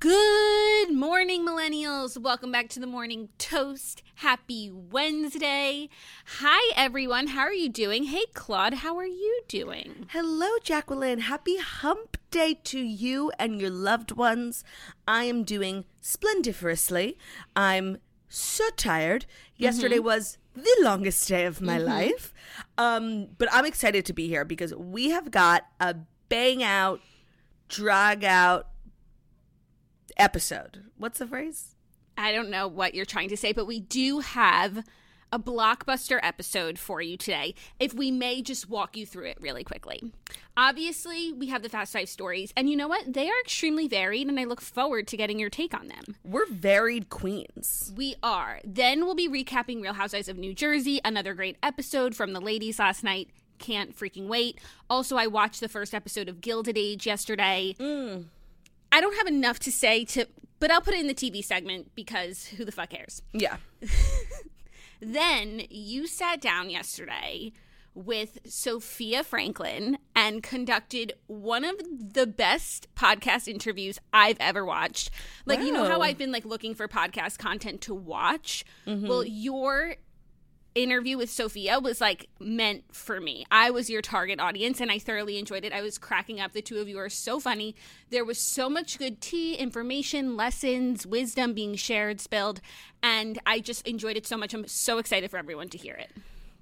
Good morning, millennials. Welcome back to the Morning Toast. Happy Wednesday. Hi, everyone. How are you doing? Hey, Claude, how are you doing? Hello, Jacqueline. Happy hump day to you and your loved ones. I am doing splendiferously. I'm so tired. Yesterday Mm-hmm. was the longest day of my life. Um, but I'm excited to be here because we have got a bang out, drag out episode. What's the phrase? I don't know what you're trying to say, but we do have a blockbuster episode for you today. If we may just walk you through it really quickly. Obviously, we have the Fast Five stories, and you know what? They are extremely varied, and I look forward to getting your take on them. We're varied queens. We are. Then we'll be recapping Real Housewives of New Jersey, another great episode from the ladies last night. Can't freaking wait. Also, I watched the first episode of Gilded Age yesterday. Mm. I don't have enough to say to, but I'll put it in the TV segment because who the fuck cares? Yeah. Then you sat down yesterday with Sofia Franklyn and conducted one of the best podcast interviews I've ever watched. Like you know how I've been like looking for podcast content to watch? Mm-hmm. Well, your interview with Sofia was like meant for me. I was your target audience and I thoroughly enjoyed it. I was cracking up. The two of you are so funny. There was so much good tea, information, lessons, wisdom being shared, spilled, and I just enjoyed it so much. I'm so excited for everyone to hear it.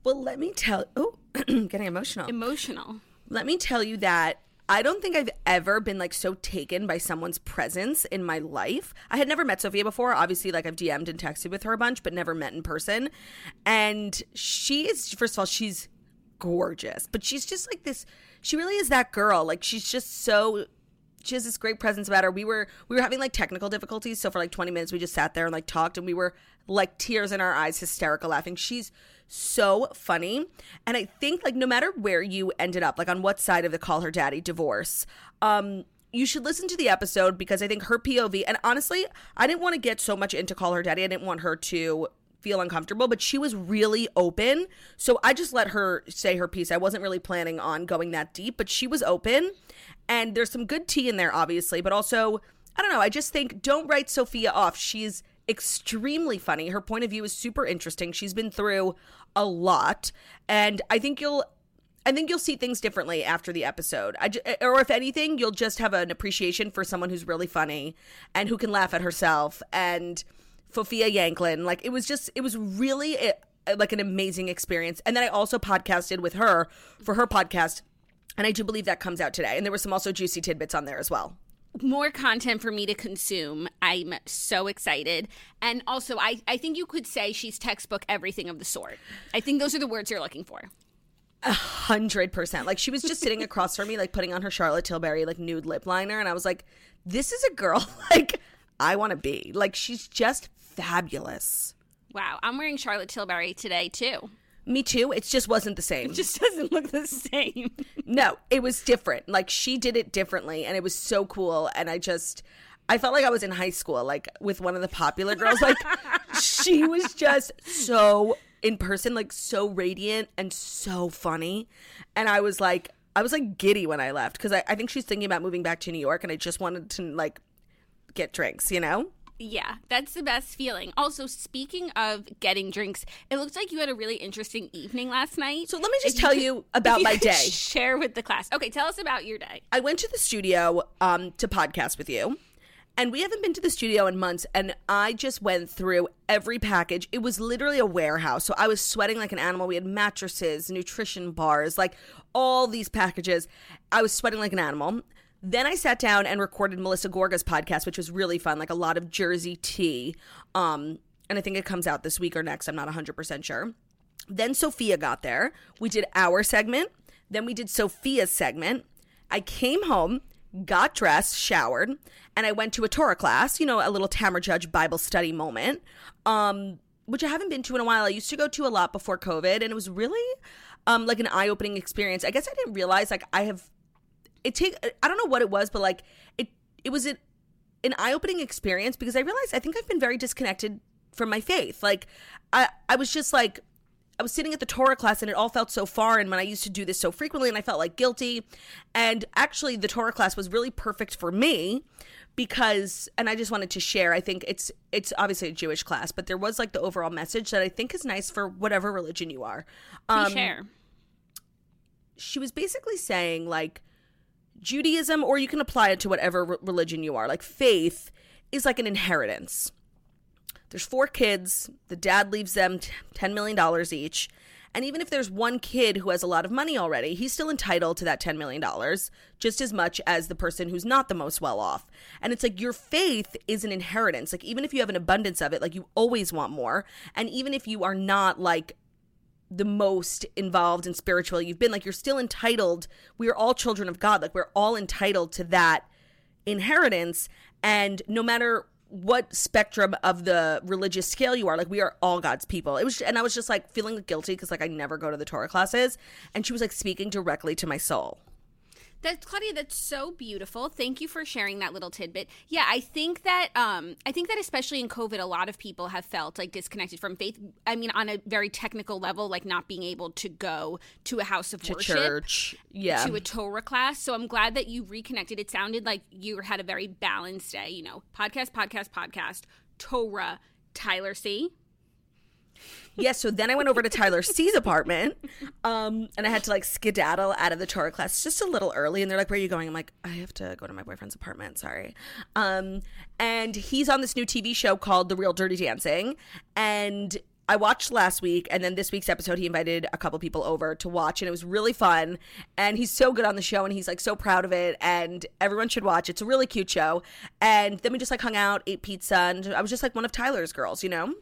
Well, let me tell. Oh, getting emotional. Emotional. Let me tell you that I don't think I've ever been like so taken by someone's presence in my life. I had never met Sofia before. Obviously, like I've DM'd and texted with her a bunch, but never met in person. And she is, first of all, she's gorgeous, but she's just like this. She really is that girl. Like she's just so. She has this great presence about her. We were we were having like technical difficulties, so for like 20 minutes we just sat there and like talked, and we were like tears in our eyes, hysterical laughing. She's so funny. And I think like no matter where you ended up, like on what side of the call her daddy divorce, um, you should listen to the episode because I think her POV and honestly, I didn't want to get so much into call her daddy. I didn't want her to feel uncomfortable, but she was really open. So I just let her say her piece. I wasn't really planning on going that deep, but she was open. And there's some good tea in there, obviously, but also, I don't know. I just think don't write Sofia off. She's extremely funny. Her point of view is super interesting. She's been through a lot, and I think you'll I think you'll see things differently after the episode. I ju- or if anything, you'll just have an appreciation for someone who's really funny and who can laugh at herself and Sophia Yanklyn. Like it was just it was really a, like an amazing experience. And then I also podcasted with her for her podcast and I do believe that comes out today. And there were some also juicy tidbits on there as well. More content for me to consume. I'm so excited. And also, I, I think you could say she's textbook everything of the sort. I think those are the words you're looking for. A hundred percent. Like she was just sitting across from me, like putting on her Charlotte Tilbury like nude lip liner, and I was like, "This is a girl like I want to be." Like she's just fabulous. Wow, I'm wearing Charlotte Tilbury today too. Me too. It just wasn't the same. It just doesn't look the same. no, it was different. Like she did it differently, and it was so cool. And I just, I felt like I was in high school, like with one of the popular girls. Like she was just so in person, like so radiant and so funny. And I was like, I was like giddy when I left because I, I think she's thinking about moving back to New York, and I just wanted to like get drinks, you know. Yeah, that's the best feeling. Also, speaking of getting drinks, it looks like you had a really interesting evening last night. So let me just If tell could- you about you my day. Share with the class. Okay, tell us about your day. I went to the studio um, to podcast with you, And we haven't been to the studio in months. And I just went through every package. It was literally a warehouse. So I was sweating like an animal. We had mattresses, nutrition bars, like all these packages. I was sweating like an animal. Then I sat down and recorded Melissa Gorga's podcast, which was really fun, like a lot of Jersey tea. Um, and I think it comes out this week or next. I'm not 100% sure. Then Sofia got there. We did our segment. Then we did Sofia's segment. I came home, got dressed, showered, and I went to a Torah class, you know, a little Tamra Judge Bible study moment, um, which I haven't been to in a while. I used to go to a lot before COVID, and it was really um, like an eye opening experience. I guess I didn't realize, like, I have, it take, I don't know what it was, but like, it, it was an, an eye opening experience because I realized I think I've been very disconnected from my faith. Like, I, I was just like, I was sitting at the Torah class and it all felt so foreign when I used to do this so frequently and I felt like guilty. And actually, the Torah class was really perfect for me because and I just wanted to share. I think it's it's obviously a Jewish class, but there was like the overall message that I think is nice for whatever religion you are. Um, share. She was basically saying like Judaism, or you can apply it to whatever re- religion you are. Like faith is like an inheritance there's four kids. The dad leaves them $10 million each. And even if there's one kid who has a lot of money already, he's still entitled to that $10 million just as much as the person who's not the most well off. And it's like your faith is an inheritance. Like, even if you have an abundance of it, like, you always want more. And even if you are not like the most involved in spiritual you've been, like, you're still entitled. We are all children of God. Like, we're all entitled to that inheritance. And no matter what spectrum of the religious scale you are. Like we are all God's people. It was, and I was just like feeling guilty because like I never go to the Torah classes, and she was like speaking directly to my soul. That's Claudia. That's so beautiful. Thank you for sharing that little tidbit. Yeah, I think that um, I think that especially in COVID, a lot of people have felt like disconnected from faith. I mean, on a very technical level, like not being able to go to a house of to worship, church, yeah, to a Torah class. So I'm glad that you reconnected. It sounded like you had a very balanced day. You know, podcast, podcast, podcast, Torah, Tyler C yes, so then I went over to Tyler C's apartment, um, and I had to like skedaddle out of the Torah class just a little early. And they're like, "Where are you going?" I'm like, "I have to go to my boyfriend's apartment. Sorry." Um, and he's on this new TV show called The Real Dirty Dancing, and I watched last week, and then this week's episode, he invited a couple people over to watch, and it was really fun. And he's so good on the show, and he's like so proud of it, and everyone should watch. It's a really cute show. And then we just like hung out, ate pizza, and I was just like one of Tyler's girls, you know?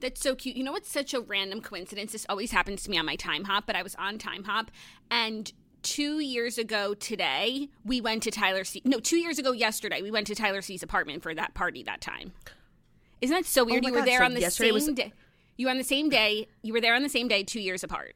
That's so cute. You know what's such a random coincidence? This always happens to me on my Timehop, but I was on Timehop and two years ago today, we went to Tyler C. No, two years ago yesterday, we went to Tyler C's apartment for that party that time. Isn't that so weird? Oh you were God, there so on the same was- day. You were on the same day. You were there on the same day, two years apart.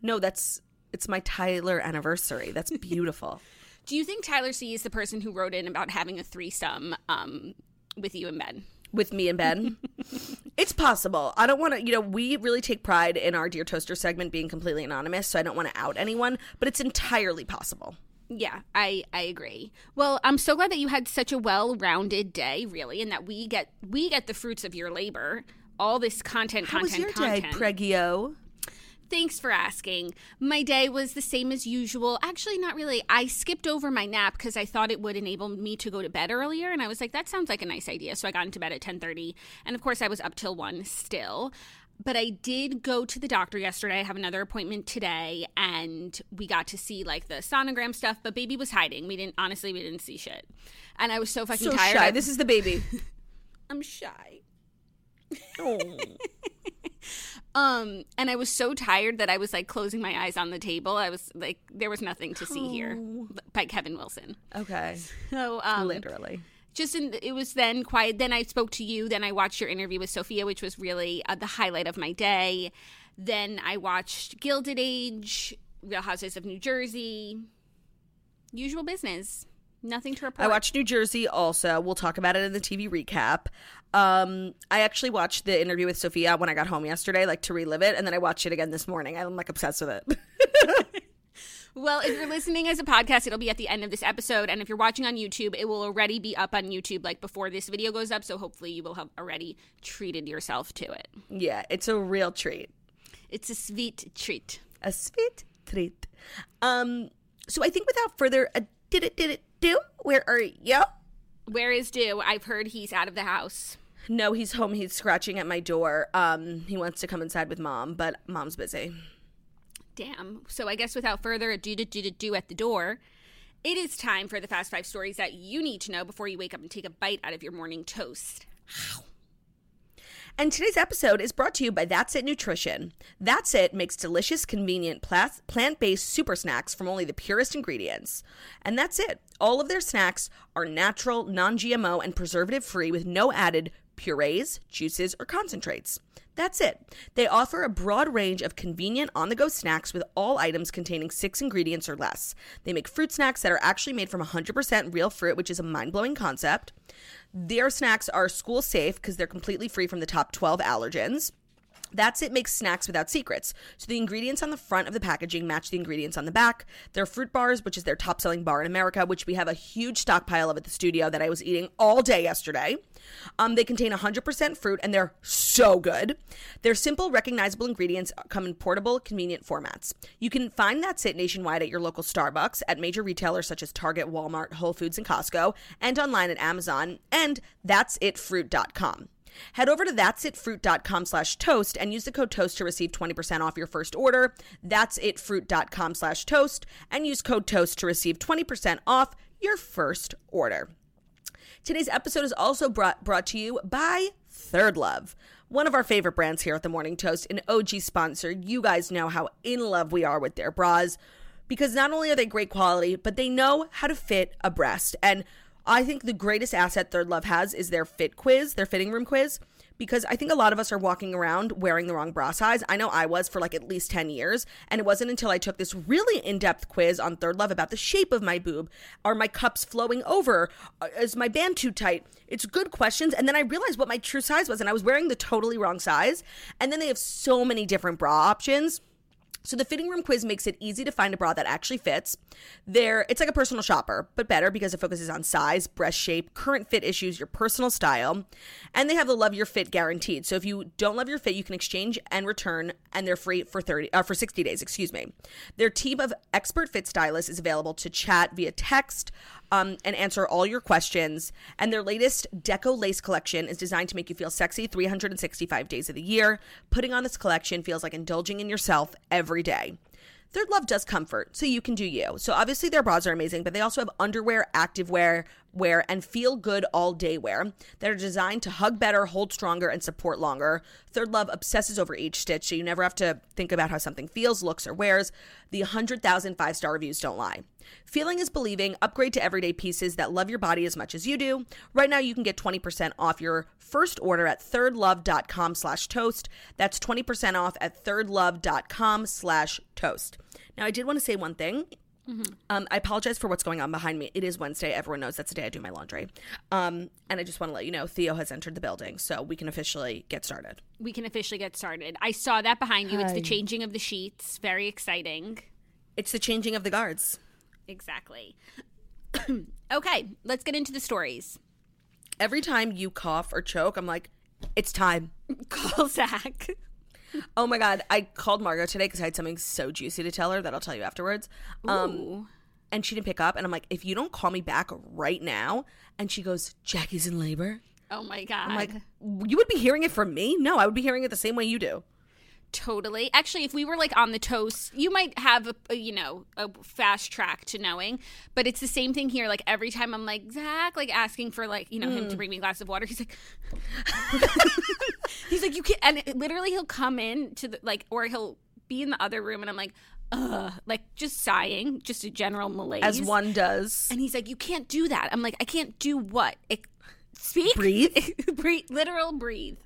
No, that's it's my Tyler anniversary. That's beautiful. Do you think Tyler C is the person who wrote in about having a threesome um, with you in bed? With me and Ben. it's possible. I don't want to, you know, we really take pride in our Dear Toaster segment being completely anonymous, so I don't want to out anyone, but it's entirely possible. Yeah, I I agree. Well, I'm so glad that you had such a well-rounded day, really, and that we get we get the fruits of your labor. All this content, How was content, your day. Pregio? Thanks for asking. My day was the same as usual. Actually, not really. I skipped over my nap because I thought it would enable me to go to bed earlier, and I was like, that sounds like a nice idea. So I got into bed at 10:30, and of course, I was up till one still. But I did go to the doctor yesterday. I have another appointment today, and we got to see like the sonogram stuff. But baby was hiding. We didn't honestly, we didn't see shit, and I was so fucking So tired. shy. I- This is the baby. I'm shy. oh. Um, and I was so tired that I was like closing my eyes on the table. I was like, there was nothing to see here by Kevin Wilson. Okay. So, um, Literally. just in, it was then quiet. Then I spoke to you. Then I watched your interview with Sofia, which was really uh, the highlight of my day. Then I watched Gilded Age, Real Houses of New Jersey, usual business. Nothing to report. I watched New Jersey also. We'll talk about it in the TV recap. Um, I actually watched the interview with Sofia when I got home yesterday, like to relive it, and then I watched it again this morning. I'm like obsessed with it. Well, if you're listening as a podcast, it'll be at the end of this episode. And if you're watching on YouTube, it will already be up on YouTube like before this video goes up. So hopefully you will have already treated yourself to it. yeah, it's a real treat. It's a sweet treat. a sweet treat. Um, so I think without further ado, did it, did it do? Where are you? Where is Dew? I've heard he's out of the house. No, he's home. He's scratching at my door. Um, he wants to come inside with mom, but mom's busy. Damn. So I guess without further ado to do to do at the door, it is time for the fast five stories that you need to know before you wake up and take a bite out of your morning toast. And today's episode is brought to you by That's It Nutrition. That's It makes delicious, convenient plant based super snacks from only the purest ingredients. And that's it. All of their snacks are natural, non GMO, and preservative free with no added purees, juices, or concentrates. That's it. They offer a broad range of convenient on the go snacks with all items containing six ingredients or less. They make fruit snacks that are actually made from 100% real fruit, which is a mind blowing concept. Their snacks are school safe because they're completely free from the top 12 allergens. That's it makes snacks without secrets. So the ingredients on the front of the packaging match the ingredients on the back. They're fruit bars, which is their top selling bar in America, which we have a huge stockpile of at the studio that I was eating all day yesterday. Um, they contain 100% fruit and they're so good. Their simple, recognizable ingredients come in portable, convenient formats. You can find That's It nationwide at your local Starbucks, at major retailers such as Target, Walmart, Whole Foods, and Costco, and online at Amazon and that'sitfruit.com. Head over to that'sitfruit.com slash toast and use the code toast to receive 20% off your first order. That's That'sitfruit.com slash toast and use code toast to receive 20% off your first order. Today's episode is also brought, brought to you by ThirdLove, one of our favorite brands here at the Morning Toast, an OG sponsor. You guys know how in love we are with their bras because not only are they great quality, but they know how to fit a breast. And I think the greatest asset ThirdLove has is their fit quiz, their fitting room quiz, because I think a lot of us are walking around wearing the wrong bra size. I know I was for like at least 10 years, and it wasn't until I took this really in depth quiz on ThirdLove about the shape of my boob. Are my cups flowing over? Uh, is my band too tight? It's good questions. And then I realized what my true size was, and I was wearing the totally wrong size. And then they have so many different bra options so the fitting room quiz makes it easy to find a bra that actually fits. There, it's like a personal shopper, but better because it focuses on size, breast shape, current fit issues, your personal style, and they have the love your fit guaranteed. So if you don't love your fit, you can exchange and return, and they're free for thirty uh, for sixty days. Excuse me. Their team of expert fit stylists is available to chat via text, um, and answer all your questions. And their latest Deco Lace collection is designed to make you feel sexy 365 days of the year. Putting on this collection feels like indulging in yourself every day. ThirdLove does comfort, so you can do you. So obviously their bras are amazing, but they also have underwear, activewear, wear, and feel good all day wear that are designed to hug better, hold stronger, and support longer. ThirdLove obsesses over each stitch, so you never have to think about how something feels, looks, or wears. The 100,000 five star reviews don't lie. Feeling is believing. Upgrade to everyday pieces that love your body as much as you do. Right now, you can get 20% off your first order at thirdlove.com slash toast. That's 20% off at thirdlove.com slash toast. Now, I did want to say one thing. Mm-hmm. Um, I apologize for what's going on behind me. It is Wednesday. Everyone knows that's the day I do my laundry. Um, and I just want to let you know Theo has entered the building, so we can officially get started. We can officially get started. I saw that behind you. Hi. It's the changing of the sheets. Very exciting. It's the changing of the guards. Exactly. okay, let's get into the stories. Every time you cough or choke, I'm like, it's time. Call Zach. Oh my god, I called Margot today because I had something so juicy to tell her that I'll tell you afterwards. Um, and she didn't pick up, and I'm like, if you don't call me back right now, and she goes, Jackie's in labor. Oh my god. I'm like, you would be hearing it from me? No, I would be hearing it the same way you do. Totally. Actually, if we were like on the toast, you might have a, a, you know a fast track to knowing. But it's the same thing here. Like every time I'm like Zach, like asking for like you know mm. him to mm. bring me a glass of water, he's like, he's like you can't. And it, literally, he'll come in to the like, or he'll be in the other room, and I'm like, ugh, like just sighing, just a general malaise, as one does. And he's like, you can't do that. I'm like, I can't do what? It, speak, breathe, breathe, literal breathe.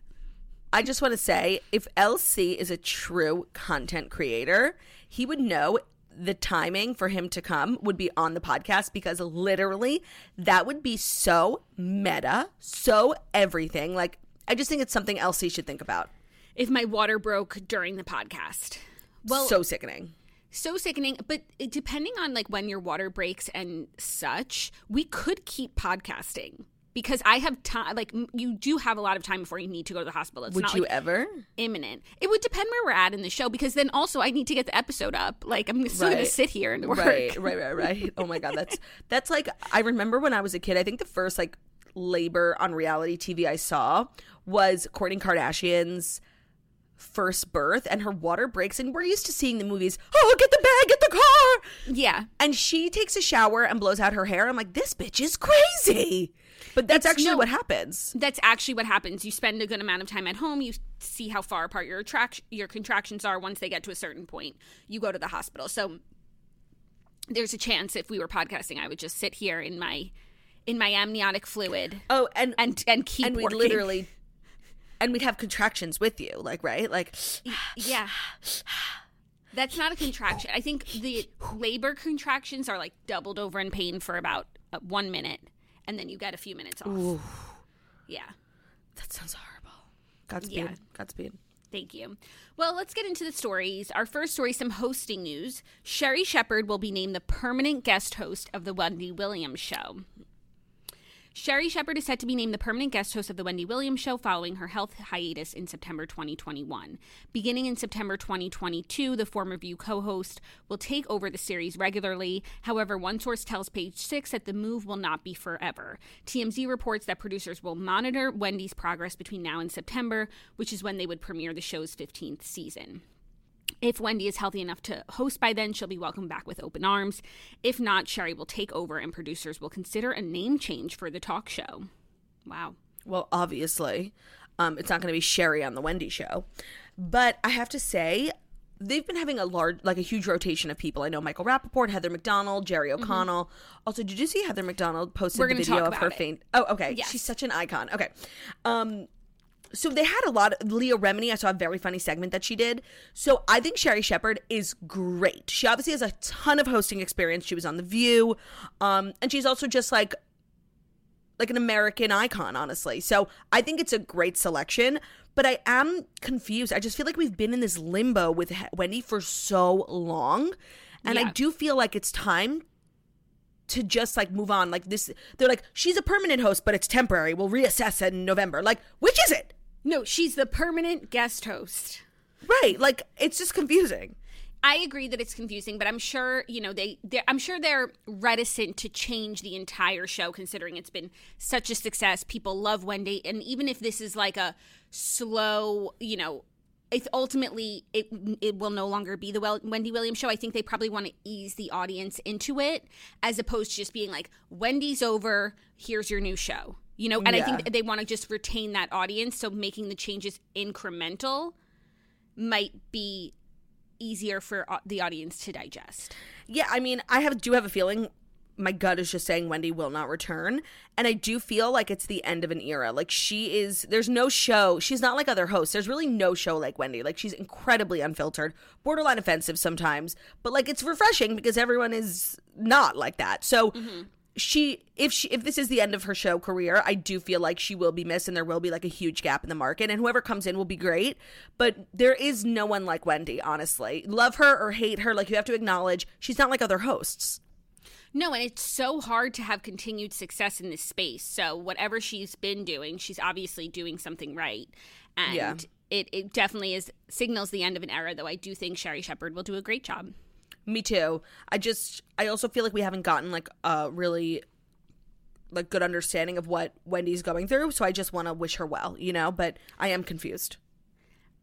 I just want to say if LC is a true content creator, he would know the timing for him to come would be on the podcast because literally that would be so meta, so everything. Like, I just think it's something LC should think about. If my water broke during the podcast. Well, so sickening so sickening but depending on like when your water breaks and such we could keep podcasting because I have time. Like you do have a lot of time before you need to go to the hospital. It's would not, you like, ever? Imminent. It would depend where we're at in the show because then also I need to get the episode up. Like I'm still right. going to sit here and work. Right, right, right, right. oh my god, that's that's like I remember when I was a kid. I think the first like labor on reality TV I saw was Kourtney Kardashian's first birth and her water breaks and we're used to seeing the movies oh get the bag get the car Yeah. and she takes a shower and blows out her hair i'm like this bitch is crazy but that's It's- actually no. what happens That's actually what happens. You spend a good amount of time at home. You see how far apart your attract your contractions are. Once they get to a certain point, you go to the hospital. So there's a chance if we were podcasting, I would just sit here in my in my amniotic fluid oh and and and keep and we'd literally and we'd have contractions with you like right like yeah. That's not a contraction. I think the labor contractions are like doubled over in pain for about uh, one minute, and then you get a few minutes off. Yeah. that sounds horrible godspeed Yeah. godspeed Thank you. Well, let's get into the stories. Our first story some hosting news. Sherri Shepherd will be named the permanent guest host of The Wendy Williams Show. Sherri Shepherd is set to be named the permanent guest host of The Wendy Williams Show following her health hiatus in September 2021. Beginning in September 2022, the former View co host will take over the series regularly. However, one source tells Page Six that the move will not be forever. TMZ reports that producers will monitor Wendy's progress between now and September, which is when they would premiere the show's 15th season. If Wendy is healthy enough to host by then, she'll be welcomed back with open arms. If not, Sherri will take over and producers will consider a name change for the talk show. Wow. well obviously um it's not going to be sherri on the wendy show but i have to say they've been having a large like a huge rotation of people i know michael rapaport heather mcdonald jerry o'connell also did you see heather mcdonald posted Mm-hmm. We're the video of her it. faint oh okay Yes. she's such an icon okay um so they had a lot of Leah Remini. I saw a very funny segment that she did. So I think Sherri Shepherd is great. She obviously has a ton of hosting experience. She was on The View, um, and she's also just like like an American icon, honestly. So I think it's a great selection. But I am confused. I just feel like we've been in this limbo with Wendy for so long, and I do feel like it's time to just like move on. Like this, they're like she's a permanent host, but it's temporary. We'll reassess in November. Like which is it? No, she's the permanent guest host. Right. Like it's just confusing. I agree that it's confusing, but I'm sure you know they. they're- I'm sure they're reticent to change the entire show, considering it's been such a success. People love Wendy, and even if this is like a slow, you know, it's ultimately it it will no longer be the Wendy Williams show. I think they probably want to ease the audience into it, as opposed to just being like Wendy's over. Here's your new show. You know, and I think they want to just retain that audience. So making the changes incremental might be easier for the audience to digest. Yeah, I mean, I have do have a feeling my gut is just saying Wendy will not return, and I do feel like it's the end of an era. Like she is there's no show. She's not like other hosts. There's really no show like Wendy. Like she's incredibly unfiltered, borderline offensive sometimes, but like it's refreshing because everyone is not like that. So mm-hmm. She if she if this is the end of her show career, I do feel like she will be missed and there will be like a huge gap in the market and whoever comes in will be great, but there is no one like Wendy, honestly. Love her or hate her, like you have to acknowledge she's not like other hosts. No, and it's so hard to have continued success in this space. So whatever she's been doing, she's obviously doing something right. And Yeah. it, it definitely is signals the end of an era, though I do think Sherri Shepherd will do a great job. Me too. I just I also feel like we haven't gotten like a really like good understanding of what Wendy's going through, so I just want to wish her well, you know, but I am confused.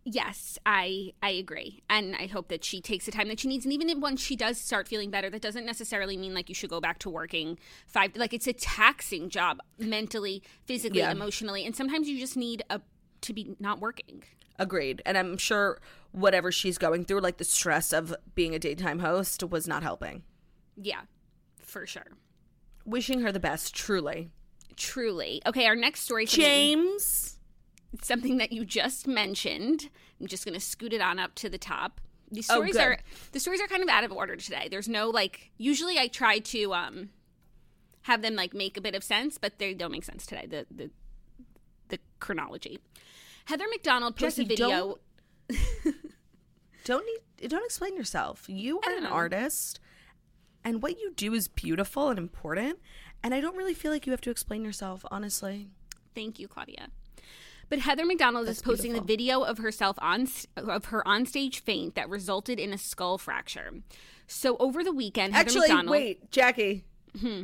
Yes, I I agree, and I hope that she takes the time that she needs. And even once she does start feeling better, that doesn't necessarily mean like you should go back to working five. Like it's a taxing job mentally, physically, Yeah. emotionally, and sometimes you just need a to be not working. Agreed. And I'm sure whatever she's going through like the stress of being a daytime host was not helping. Yeah, for sure. Wishing her the best, truly. Truly. Okay, our next story. James something that you just mentioned. I'm just going to scoot it on up to the top. These Oh, stories good. are the stories are kind of out of order today. There's no like usually I try to um have them like make a bit of sense, but they don't make sense today. The the the chronology. Heather McDonald posted Jesse, video. don't need don't explain yourself. You are an know. artist and what you do is beautiful and important, and I don't really feel like you have to explain yourself, honestly. Thank you, Claudia. But Heather McDonald is posting beautiful. the video of herself on of her onstage faint that resulted in a skull fracture. So over the weekend, Heather Actually, McDonald, wait, Jackie. Hmm.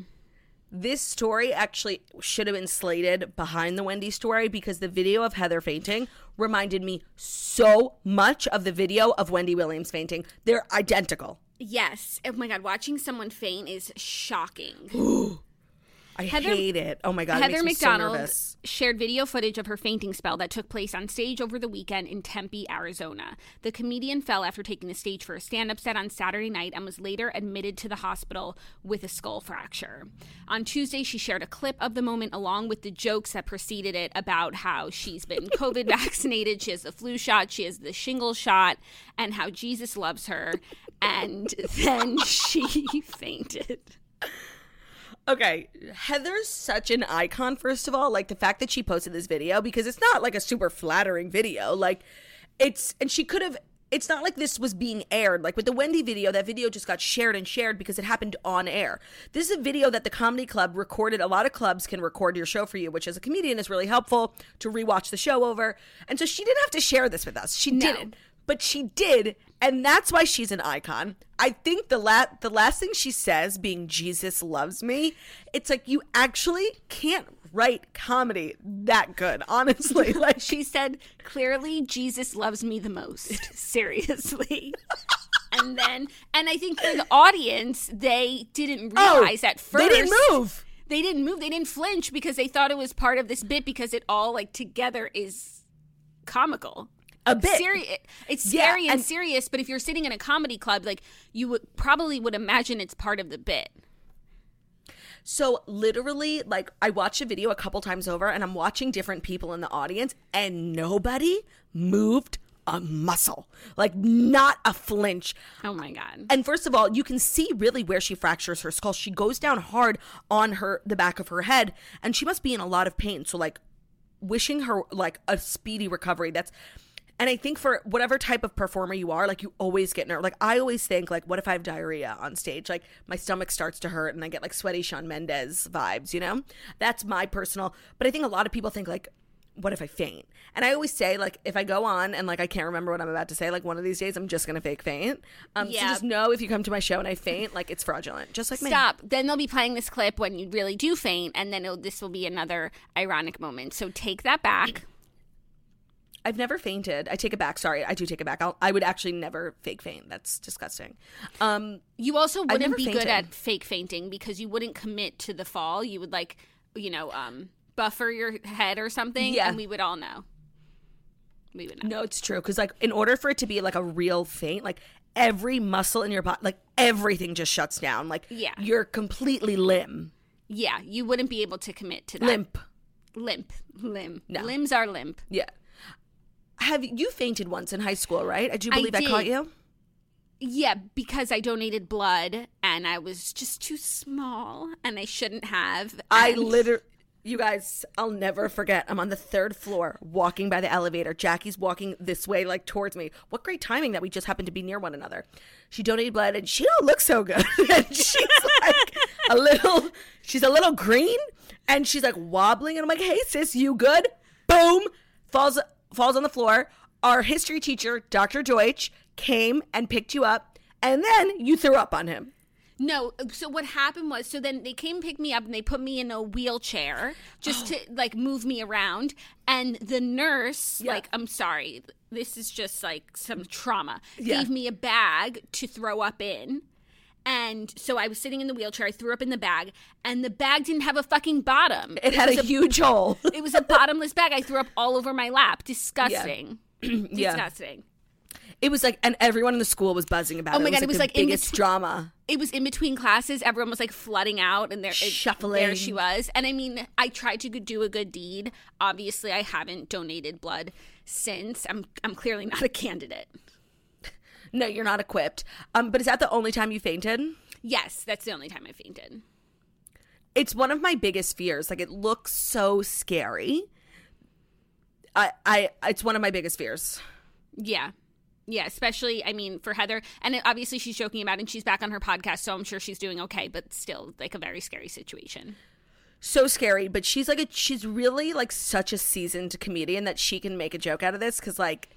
This story actually should have been slated behind the Wendy story because the video of Heather fainting reminded me so much of the video of Wendy Williams fainting. They're identical. Yes. Oh my god, watching someone faint is shocking. I Heather- hate it. Oh my god, Heather me so McDonald shared video footage of her fainting spell that took place on stage over the weekend in Tempe, Arizona. The comedian fell after taking the stage for a stand up set on Saturday night and was later admitted to the hospital with a skull fracture. On Tuesday, she shared a clip of the moment along with the jokes that preceded it about how she's been COVID vaccinated, she has the flu shot, she has the shingle shot, and how Jesus loves her. And then she fainted. Okay, Heather's such an icon, first of all. Like the fact that she posted this video because it's not like a super flattering video. Like it's, and she could have, it's not like this was being aired. Like with the Wendy video, that video just got shared and shared because it happened on air. This is a video that the comedy club recorded. A lot of clubs can record your show for you, which as a comedian is really helpful to rewatch the show over. And so she didn't have to share this with us. She didn't but she did and that's why she's an icon i think the la- the last thing she says being jesus loves me it's like you actually can't write comedy that good honestly like She said, clearly, Jesus loves me the most. Seriously. and then, and I think for the audience, they didn't oh, realize at first. Oh, they didn't move They didn't move. They didn't flinch because they thought it was part of this bit because it all, like, together is comical. A bit Serious. It's Yeah, scary and, and- serious, but if you're sitting in a comedy club, like, you would probably would imagine it's part of the bit. So literally, like I watched a video a couple times over, and I'm watching different people in the audience, and nobody moved a muscle, like not a flinch. Oh my God. And first of all, you can see really where she fractures her skull. She goes down hard on her the back of her head, and she must be in a lot of pain. So like, wishing her like a speedy recovery. That's and I think for whatever type of performer you are, like you always get nervous. Like I always think, like, what if I have diarrhea on stage? Like my stomach starts to hurt and I get like sweaty Shawn Mendes vibes, you know? That's my personal. But I think a lot of people think like, what if I faint? And I always say like, if I go on and like I can't remember what I'm about to say, like one of these days I'm just gonna fake faint. Um, so just know if you come to my show and I faint, like it's fraudulent, just like me. Stop. Then they'll be playing this clip when you really do faint, and then it'll, this will be another ironic moment. So take that back. I've never fainted. I take it back. Sorry, I do take it back. I'll, I would actually never fake faint. That's disgusting. Um, You also wouldn't be good at fake fainting because you wouldn't commit to the fall. You would like, you know, um, buffer your head or something, Yeah. and we would all know. We would know. No, it's true. Because like, in order for it to be like a real faint, like every muscle in your body, like everything just shuts down. Like, Yeah. you're completely limb, Yeah, you wouldn't be able to commit to that. limp. limp, limb. No. Limbs are limp. Yeah. Have you fainted once in high school? Right? I do believe I, caught you. Yeah, because I donated blood and I was just too small and I shouldn't have. I literally. You guys, I'll never forget. I'm on the third floor walking by the elevator. Jackie's walking this way, like towards me. What great timing that we just happened to be near one another. She donated blood and she don't look so good. and she's like a little, she's a little green and she's like wobbling. And I'm like, hey, sis, you good? Boom. Falls, falls on the floor. Our history teacher, Dr. Deutsch, came and picked you up. And then you threw up on him. No, so what happened was so then they came pick me up and they put me in a wheelchair just to like move me around and the nurse Yeah. like I'm sorry, this is just like some trauma. Yeah. Gave me a bag to throw up in. And so I was sitting in the wheelchair, I threw up in the bag, and the bag didn't have a fucking bottom. It had was a huge hole. it was a bottomless bag. I threw up all over my lap. Disgusting. Yeah. Disgusting. It was like, and everyone in the school was buzzing about Oh it. my God, it was like in biggest between- drama. it was in between classes. Everyone was like flooding out, and there, it- Shuffling. there she was. And I mean, I tried to do a good deed. Obviously, I haven't donated blood since. I'm I'm clearly not a candidate. No, you're not equipped. Um, but is that the only time you fainted? Yes, that's the only time I fainted. It's one of my biggest fears. Like it looks so scary. I, I, it's one of my biggest fears. Yeah. Yeah, especially I mean for Heather, and it, obviously she's joking about, it and she's back on her podcast, so I'm sure she's doing okay. But still, like a very scary situation. So scary, but she's like a, she's really like such a seasoned comedian that she can make a joke out of this because like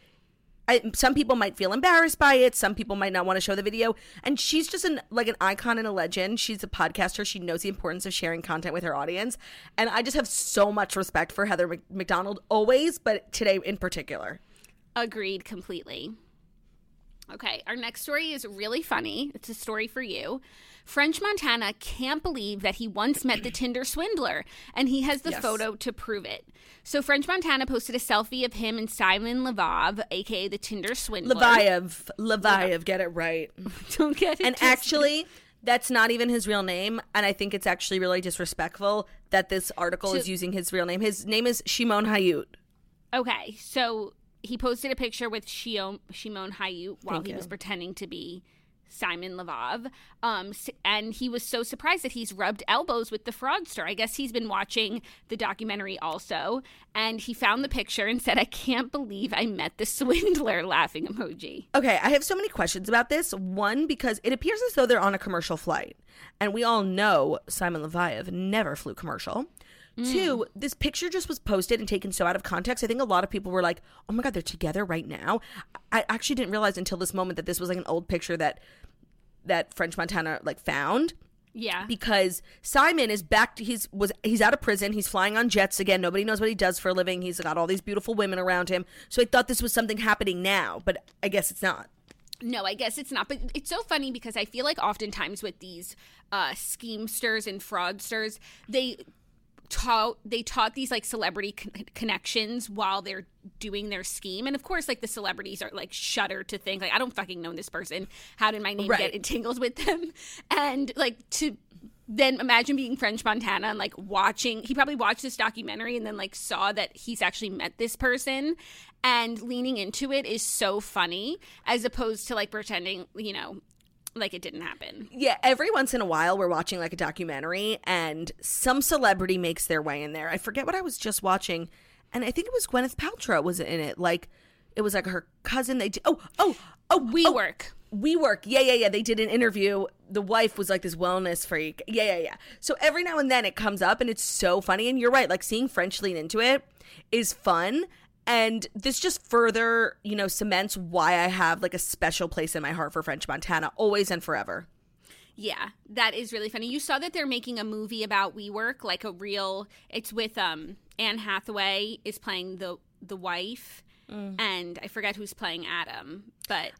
I, some people might feel embarrassed by it. Some people might not want to show the video. And she's just an like an icon and a legend. She's a podcaster. She knows the importance of sharing content with her audience. And I just have so much respect for Heather Mc- McDonald always, but today in particular. Agreed completely. Okay, our next story is really funny. It's a story for you. French Montana can't believe that he once met the Tinder swindler, and he has the Yes. photo to prove it. So French Montana posted a selfie of him and Simon Levav, aka the Tinder swindler. Leviev, Leviev, get it right. Don't get it. And actually, that's not even his real name. And I think it's actually really disrespectful that this article is using his real name. His name is Shimon Hayut. Okay, so he posted a picture with Shio- Shimon Hayut while Thank he you. was pretending to be Simon Levav. Um, and he was so surprised that he's rubbed elbows with the fraudster. I guess he's been watching the documentary also, and he found the picture and said, "I can't believe I met the swindler." Laughing emoji. Okay, I have so many questions about this. One, because it appears as though they're on a commercial flight. And we all know Simon Leviev never flew commercial. Two, this picture just was posted and taken so out of context. I think a lot of people were like, oh my God, they're together right now. I actually didn't realize until this moment that this was like an old picture that that French Montana like found Yeah. because Simon is back to he's was he's out of prison. He's flying on jets again. Nobody knows what he does for a living. He's got all these beautiful women around him. So I thought this was something happening now, but I guess it's not. No, I guess it's not. But it's so funny because I feel like oftentimes with these uh, schemesters and fraudsters, they taught they taught these like celebrity con- connections while they're doing their scheme, and of course, like the celebrities are like shudder to think like I don't fucking know this person. How did my name Right. get entangled with them? And like to then imagine being French Montana and like watching. He probably watched this documentary and then like saw that he's actually met this person, and leaning into it is so funny as opposed to like pretending, you know, like it didn't happen. Yeah, every once in a while we're watching like a documentary and some celebrity makes their way in there. I forget what I was just watching, and I think it was Gwyneth Paltrow was in it. Like it was like her cousin. They did, oh oh oh We oh, work. WeWork. Yeah, yeah, yeah. They did an interview. The wife was like this wellness freak. Yeah, yeah, yeah. So every now and then it comes up and it's so funny. And you're right. Like seeing French lean into it is fun. And this just further, you know, cements why I have like a special place in my heart for French Montana, always and forever. Yeah, that is really funny. You saw that they're making a movie about WeWork, like a real. It's with um Anne Hathaway is playing the the wife, and I forget who's playing Adam, but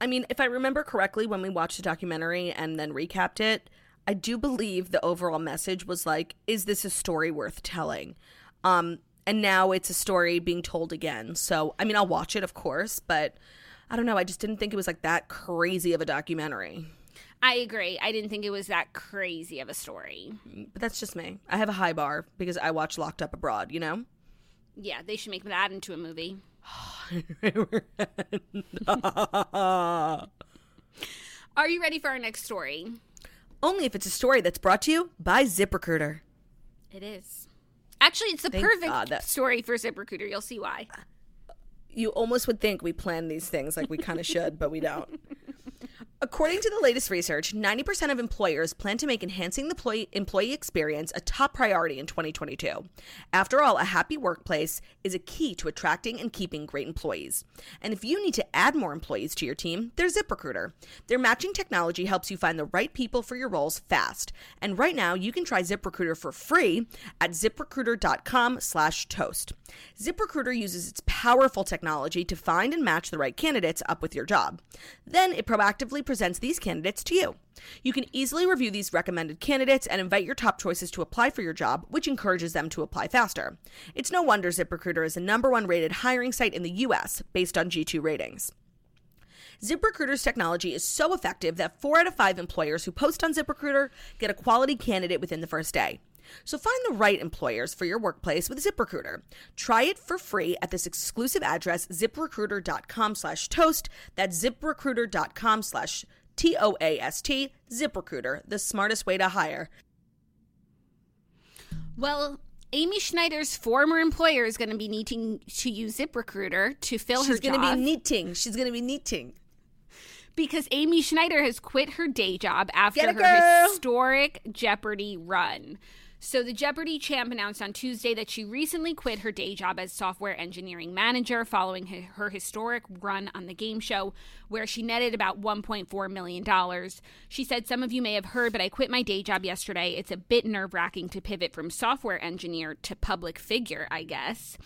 I mean, if I remember correctly, when we watched the documentary and then recapped it, I do believe the overall message was like, is this a story worth telling? Um, and now it's a story being told again. So, I mean, I'll watch it, of course, but I don't know. I just didn't think it was like that crazy of a documentary. I agree. I didn't think it was that crazy of a story. But that's just me. I have a high bar because I watch Locked Up Abroad, you know? Yeah, they should make that into a movie. Are you ready for our next story? Only if it's a story that's brought to you by ZipRecruiter. It is. Actually, it's the Thank perfect God that- story for ZipRecruiter. You'll see why. you almost would think we plan these things like we kind of should, but we don't. According to the latest research, 90% of employers plan to make enhancing the employee, experience a top priority in 2022. After all, a happy workplace is a key to attracting and keeping great employees. And if you need to add more employees to your team, there's ZipRecruiter. Their matching technology helps you find the right people for your roles fast. And right now, you can try ZipRecruiter for free at ziprecruiter.com slash toast. ZipRecruiter uses its powerful technology to find and match the right candidates up with your job. Then it proactively presents these candidates to you. You can easily review these recommended candidates and invite your top choices to apply for your job, which encourages them to apply faster. It's no wonder ZipRecruiter is the number one rated hiring site in the US based on G2 ratings. ZipRecruiter's technology is so effective that four out of five employers who post on ZipRecruiter get a quality candidate within the first day. So find the right employers for your workplace with ZipRecruiter. Try it for free at this exclusive address, ziprecruiter.com slash toast. That's ziprecruiter.com slash T-O-A-S-T, ZipRecruiter, the smartest way to hire. Well, Amy Schneider's former employer is going to be needing to use ZipRecruiter to fill her job. She's going to be knitting. She's going to be knitting. because Amy Schneider has quit her day job after her historic Jeopardy run. So, the Jeopardy champ announced on Tuesday that she recently quit her day job as software engineering manager following her, historic run on the game show, where she netted about $1.4 million. She said, Some of you may have heard, but I quit my day job yesterday. It's a bit nerve wracking to pivot from software engineer to public figure, I guess.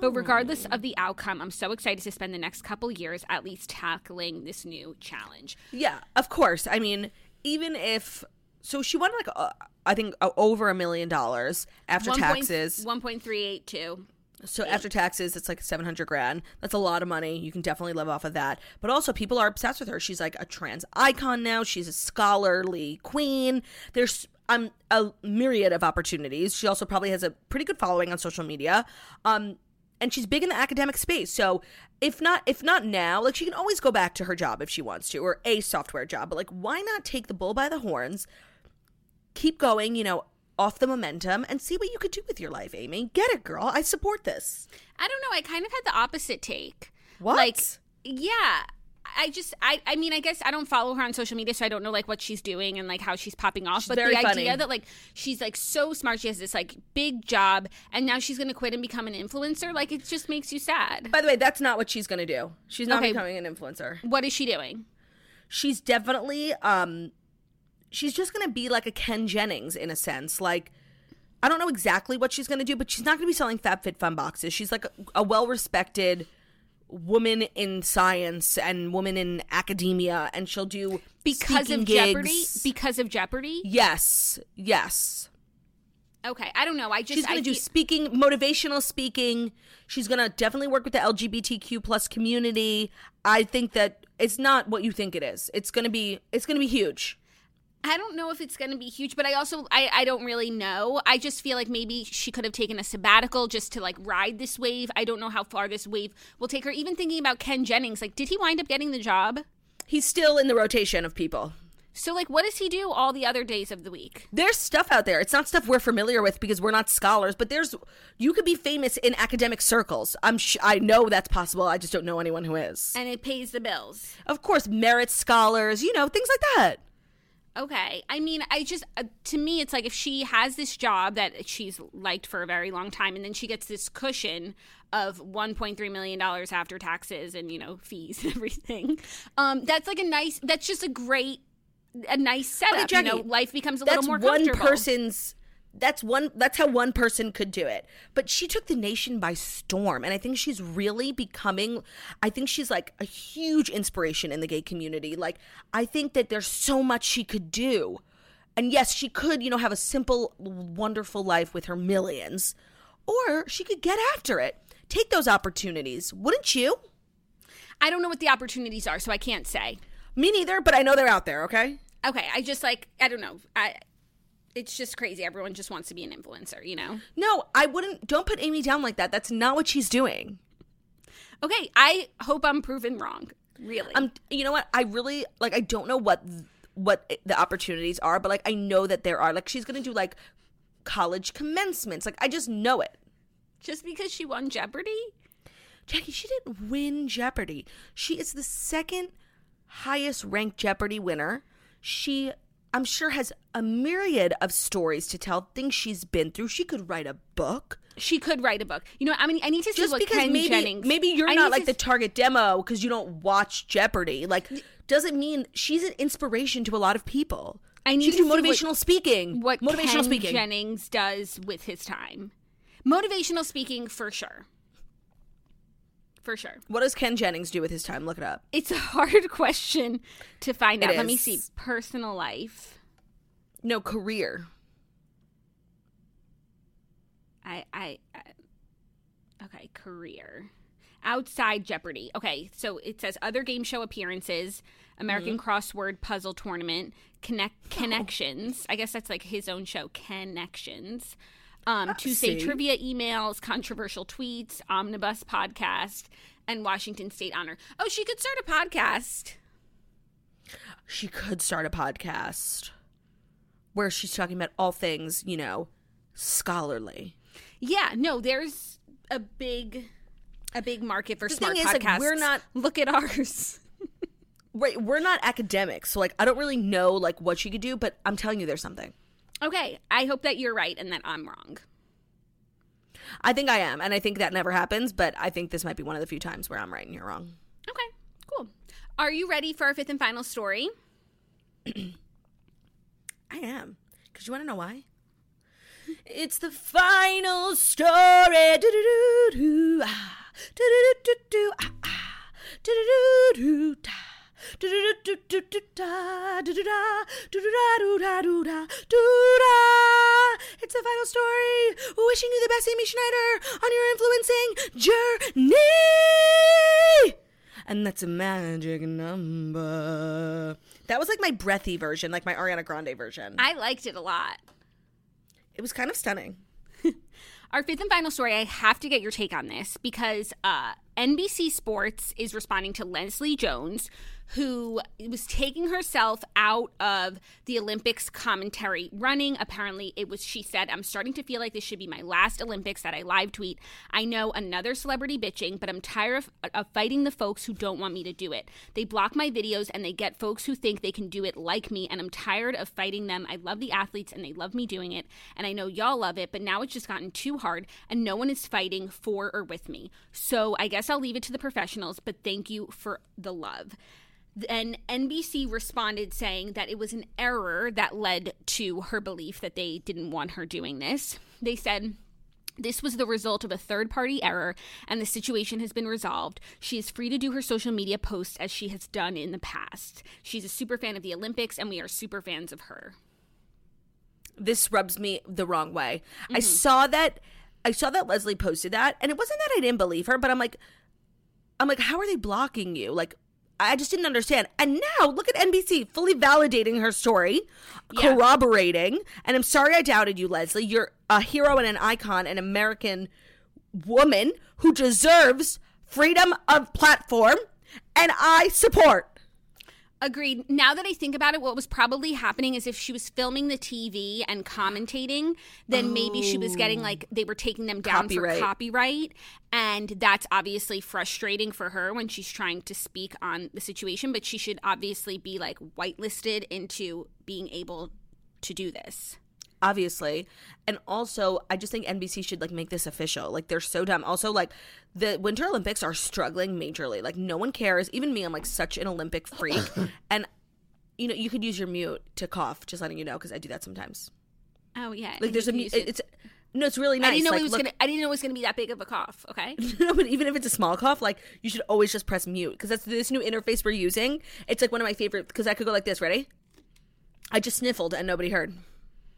But regardless oh. of the outcome, I'm so excited to spend the next couple years at least tackling this new challenge. Yeah, of course. I mean, even if so, she won like uh, I think uh, over a million dollars after taxes. One point three eight two. So after taxes, it's like seven hundred grand. That's a lot of money. You can definitely live off of that. But also, people are obsessed with her. She's like a trans icon now. She's a scholarly queen. There's um a myriad of opportunities. She also probably has a pretty good following on social media. Um, and she's big in the academic space. So if not if not now, like she can always go back to her job if she wants to, or a software job. But like, why not take the bull by the horns? Keep going. You know. Off the momentum and see what you could do with your life, Amy. Get it, girl. I support this. I don't know. I kind of had the opposite take. What? Like, yeah. I just, I, I mean, I guess I don't follow her on social media, so I don't know like what she's doing and like how she's popping off. She's but the funny. idea that like she's like so smart, she has this like big job, and now she's gonna quit and become an influencer, like it just makes you sad. By the way, that's not what she's going to do. She's not Okay. becoming an influencer. What is she doing? She's definitely um she's just going to be like a Ken Jennings in a sense. Like I don't know exactly what she's going to do, but she's not going to be selling FabFitFun boxes. She's like a, a well-respected woman in science and woman in academia and she'll do Because of Jeopardy? Because of Jeopardy? yes. Yes. Okay, I don't know. I just She's going I to do feel- speaking, motivational speaking. She's going to definitely work with the LGBTQ plus community. I think that it's not what you think it is. It's going to be it's going to be huge. I don't know if it's going to be huge, but I also I, I don't really know. I just feel like maybe she could have taken a sabbatical just to like ride this wave. I don't know how far this wave will take her. Even thinking about Ken Jennings, like did he wind up getting the job? He's still in the rotation of people. So like what does he do all the other days of the week? There's stuff out there. It's not stuff we're familiar with because we're not scholars, but there's you could be famous in academic circles. I'm sh- I know that's possible. I just don't know anyone who is. And it pays the bills. Of course, merit scholars, you know, things like that. Okay. I mean, I just, uh, to me, it's like if she has this job that she's liked for a very long time and then she gets this cushion of $1.3 million after taxes and, you know, fees and everything, um, that's like a nice, that's just a great, a nice setup. you know, life becomes a little more one person's that's one that's how one person could do it. But she took the nation by storm and I think she's really becoming I think she's like a huge inspiration in the gay community. Like I think that there's so much she could do. And yes, she could, you know, have a simple wonderful life with her millions or she could get after it. Take those opportunities. Wouldn't you? I don't know what the opportunities are, so I can't say. Me neither, but I know they're out there, okay? Okay. I just like, I don't know. I, it's just crazy. Everyone just wants to be an influencer, you know? No, I wouldn't don't put Amy down like that. That's not what she's doing. Okay. I hope I'm proven wrong. Really. Um, you know what? I really like. I don't know what what the opportunities are, but like I know that there are. Like she's gonna do like college commencements. Like I just know it. just because she won Jeopardy? Jackie, she didn't win Jeopardy. She is the second highest ranked Jeopardy winner. She, I'm sure, has a myriad of stories to tell, things she's been through. She could write a book. She could write a book. You know, I mean, I need to see Just what because Ken maybe Jennings. maybe you're I not like the target demo because you don't watch Jeopardy. Like, doesn't mean she's an inspiration to a lot of people. I need she to do see what- motivational speaking. what motivational Ken speaking. Jennings does with his time. Motivational speaking, for sure. For sure. what does Ken Jennings do with his time? Look it up. It's a hard question to find out. Let me see. Personal life. No career. I, I, I okay, career. Outside Jeopardy. Okay, so it says other game show appearances, American Mm-hmm. crossword puzzle tournament, Oh. connect connections. I guess that's like his own show, Connections. Um, Tuesday see. trivia emails, controversial tweets, omnibus podcast, and Washington State honor. Oh, she could start a podcast. She could start a podcast where she's talking about all things, you know, scholarly. Yeah, no, there's a big, a big market for The smart thing is, like, podcasts. we're not- Look at ours. Right, we're not academics, so like I don't really know like what she could do, but I'm telling you there's something. Okay, I hope that you're right and that I'm wrong. I think I am, and I think that never happens, but I think this might be one of the few times where I'm right and you're wrong. Okay, cool. Are you ready for our fifth and final story? I am. Because you want to know why? It's the final story. Do-do-do-do, ah. Do-do-do-do-do, ah, ah. Do-do-do-do, da. Do-do-do-do-do-da, do-do-da, do-do-da, do-da, do-da, do-da. It's the final story. Wishing you the best, Amy Schneider, on your influencing journey. And that's a magic number. That was like my breathy version, like my Ariana Grande version. I liked it a lot. It was kind of stunning. Our fifth and final story, I have to get your take on this because uh, NBC Sports is responding to Leslie Jones, who was taking herself out of the Olympics commentary running. Apparently, it was, she said, I'm starting to feel like this should be my last Olympics that I live tweet. I know another celebrity bitching, but I'm tired of, of fighting the folks who don't want me to do it. They block my videos and they get folks who think they can do it like me, and I'm tired of fighting them. I love the athletes and they love me doing it, and I know y'all love it, but now it's just gotten too hard and no one is fighting for or with me. So I guess I'll leave it to the professionals, but thank you for the love. Then NBC responded saying that it was an error that led to her belief that they didn't want her doing this. They said, this was the result of a third party error, and the situation has been resolved. She is free to do her social media posts as she has done in the past. She's a super fan of the Olympics, and we are super fans of her. This rubs me the wrong way. I mm-hmm. saw that I saw that Leslie posted that, and it wasn't that I didn't believe her, but I'm like I'm like, how are they blocking you? Like I just didn't understand. And now look at NBC fully validating her story, Yeah. corroborating. And I'm sorry I doubted you, Leslie. You're a hero and an icon, an American woman who deserves freedom of platform, and I support. Agreed. Now that I think about it, what was probably happening is if she was filming the TV and commentating, then maybe she was getting like they were taking them down Copyright. for copyright. And that's obviously frustrating for her when she's trying to speak on the situation, but she should obviously be like whitelisted into being able to do this. Obviously and also i just think nbc should like make this official like they're so dumb also like the winter olympics are struggling majorly like no one cares even me i'm like such an olympic freak and you know you could use your mute to cough just letting you know because i do that sometimes Oh yeah. like there's a mu- it's no it's really nice I didn't know like, it was look- gonna I didn't know it was gonna be that big of a cough, okay? no, but even if it's a small cough, like you should always just press mute because that's this new interface we're using. It's like one of my favorite because I could go like this. Ready? I just sniffled and nobody heard.